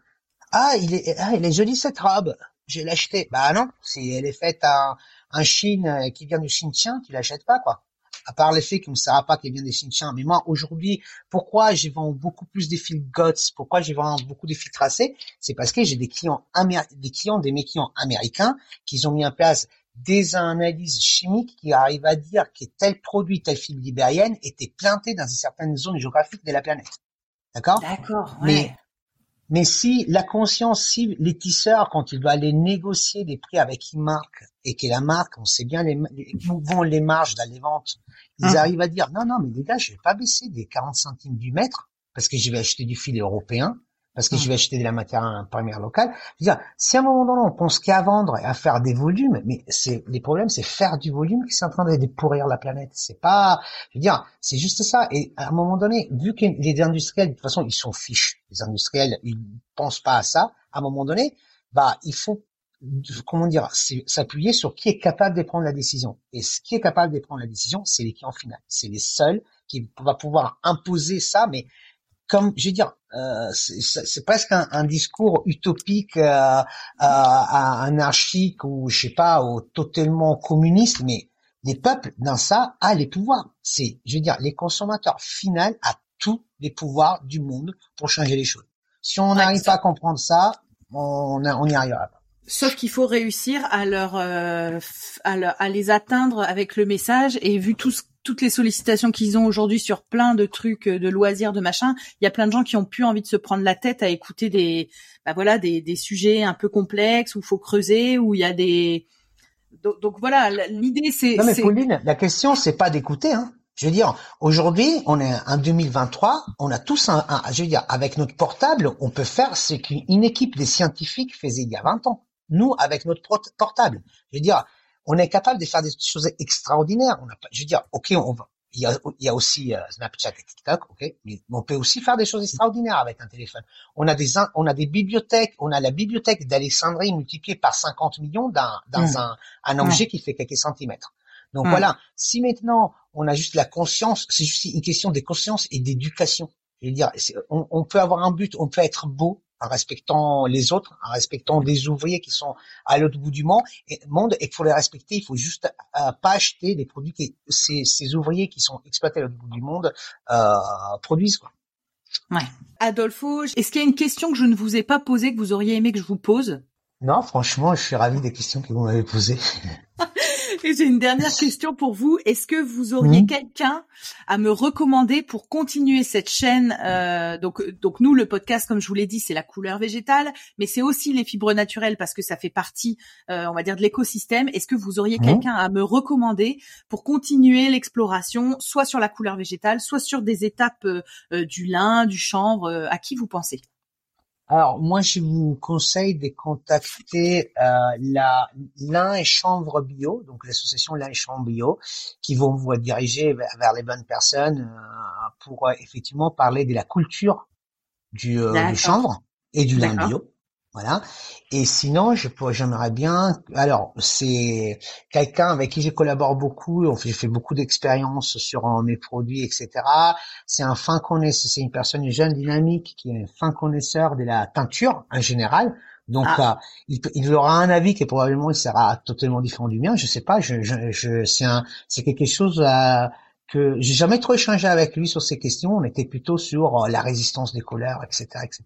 Ah, il est, ah, elle est jolie cette robe. J'ai l'acheté. Bah non, si elle est faite en, en Chine, euh, qui vient du Xinjiang, tu l'achètes pas quoi. À part l'effet qu'on ne saura pas qu'elle vient du Xinjiang. Mais moi aujourd'hui, pourquoi j'ai vends beaucoup plus des fils GOTS, pourquoi j'ai vends beaucoup des fils tracés, c'est parce que j'ai des clients des clients, des américains, qui ont mis en place des analyses chimiques qui arrivent à dire que tel produit, telle fibre libérienne était planté dans une certaine zone géographique de la planète. D'accord? D'accord. Mais, mais si la conscience, si les tisseurs, quand ils doivent aller négocier des prix avec une marque et que la marque, on sait bien les, où vont les marges dans les ventes, ils hum. arrivent à dire non, non, mais les gars, je vais pas baisser des 40 centimes du mètre parce que je vais acheter du fil européen parce que je vais acheter de la matière première locale. Je veux dire, si à un moment donné on pense qu'à vendre et à faire des volumes, mais c'est les problèmes, c'est faire du volume qui est en train de pourrir la planète. C'est pas, je veux dire, c'est juste ça. Et à un moment donné, vu que les industriels, de toute façon, ils sont fiches. Les industriels, ils pensent pas à ça. À un moment donné, bah, il faut comment dire, s'appuyer sur qui est capable de prendre la décision. Et ce qui est capable de prendre la décision, c'est les clients finaux. C'est les seuls qui vont pouvoir imposer ça, mais comme je veux dire, euh, c'est presque un, discours utopique, euh, euh, anarchique ou je sais pas, ou totalement communiste, mais les peuples dans ça a les pouvoirs. C'est, je veux dire, les consommateurs finaux a tous les pouvoirs du monde pour changer les choses. Si on n'arrive pas à comprendre ça, on n'y arrivera pas. Sauf qu'il faut réussir à leur, euh, à, à, les atteindre avec le message et vu tout ce toutes les sollicitations qu'ils ont aujourd'hui sur plein de trucs de loisirs, de machin, il y a plein de gens qui ont plus envie de se prendre la tête à écouter des, bah voilà, des, des sujets un peu complexes où il faut creuser, où il y a des, donc, voilà, l'idée c'est. Non mais Pauline, la question c'est pas d'écouter, hein. Je veux dire, aujourd'hui, on est en 2023, on a tous un, je veux dire, avec notre portable, on peut faire ce qu'une équipe des scientifiques faisait il y a 20 ans. Nous, avec notre portable. Je veux dire, on est capable de faire des choses extraordinaires. On a pas, je veux dire, ok, on va, il y a, il y a aussi euh, Snapchat et TikTok, ok, mais on peut aussi faire des choses extraordinaires avec un téléphone. On a des, on a des bibliothèques, on a la bibliothèque d'Alexandrie multipliée par 50 millions dans, dans mmh. un, un objet qui fait quelques centimètres. Donc mmh. voilà, si maintenant on a juste la conscience, c'est juste une question de conscience et d'éducation. Je veux dire, on, on, peut avoir un but, on peut être beau, en respectant les autres, en respectant des ouvriers qui sont à l'autre bout du monde, et, monde, et qu'il faut les respecter. Il faut juste euh, pas acheter des produits que ces, ces, ouvriers qui sont exploités à l'autre bout du monde euh, produisent. Quoi. Ouais. Adolfo, est-ce qu'il y a une question que je ne vous ai pas posée que vous auriez aimé que je vous pose? Non, franchement, je suis ravi des questions que vous m'avez posées. Et j'ai une dernière question pour vous. Est-ce que vous auriez mmh. quelqu'un à me recommander pour continuer cette chaîne euh, Donc, donc nous, le podcast, comme je vous l'ai dit, c'est la couleur végétale, mais c'est aussi les fibres naturelles parce que ça fait partie, euh, on va dire, de l'écosystème. Est-ce que vous auriez mmh. quelqu'un à me recommander pour continuer l'exploration, soit sur la couleur végétale, soit sur des étapes euh, du lin, du chanvre À qui vous pensez? Alors moi, je vous conseille de contacter euh, la l'un et Chambre Bio, donc l'association l'un et Chambre Bio, qui vont vous diriger vers, les bonnes personnes euh, pour euh, effectivement parler de la culture du, du chanvre et du lin bio. Voilà. Et sinon, je pourrais, j'aimerais bien. Alors, c'est quelqu'un avec qui je collabore beaucoup. J'ai fait beaucoup d'expériences sur euh, mes produits, etc. C'est un fin connaisseur. C'est une personne jeune, dynamique, qui est un fin connaisseur de la teinture en général. Donc, ah. euh, il, aura un avis qui probablement il sera totalement différent du mien. Je sais pas. Je, je, je c'est un, c'est quelque chose. Euh, que j'ai jamais trop échangé avec lui sur ces questions. On était plutôt sur euh, la résistance des couleurs, etc., etc.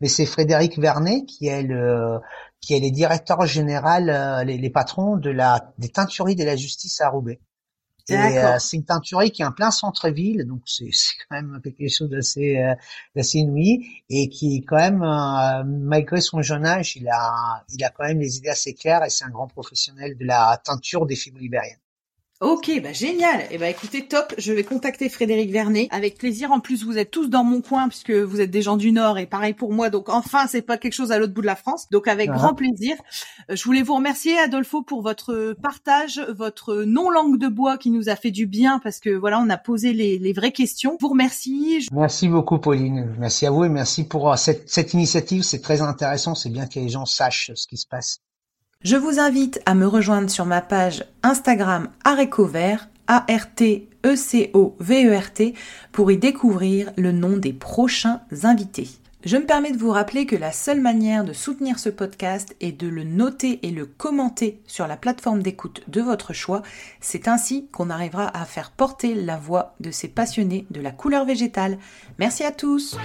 Mais c'est Frédéric Vernet qui est le qui est le directeur général, euh, les, patrons de la des teintureries de la justice à Roubaix. Et euh, c'est une teinturerie qui est en plein centre-ville, donc c'est quand même quelque chose d'assez euh, d'assez inouï et qui quand même, malgré son jeune âge, il a il a quand même les idées assez claires et c'est un grand professionnel de la teinture des fibres libériennes. Ok, bah génial. Et eh bah écoutez, top. Je vais contacter Frédéric Vernet avec plaisir. En plus, vous êtes tous dans mon coin puisque vous êtes des gens du Nord et pareil pour moi. Donc enfin, c'est pas quelque chose à l'autre bout de la France. Donc avec grand plaisir. Euh, je voulais vous remercier, Adolfo, pour votre partage, votre non langue de bois qui nous a fait du bien parce que voilà, on a posé les, les vraies questions. Je vous remercie. Merci beaucoup, Pauline. Merci à vous et merci pour euh, cette, cette initiative. C'est très intéressant. C'est bien que les gens sachent ce qui se passe. Je vous invite à me rejoindre sur ma page Instagram Arécovert, A-R-T-E-C-O-V-E-R-T, pour y découvrir le nom des prochains invités. Je me permets de vous rappeler que la seule manière de soutenir ce podcast est de le noter et le commenter sur la plateforme d'écoute de votre choix. C'est ainsi qu'on arrivera à faire porter la voix de ces passionnés de la couleur végétale. Merci à tous.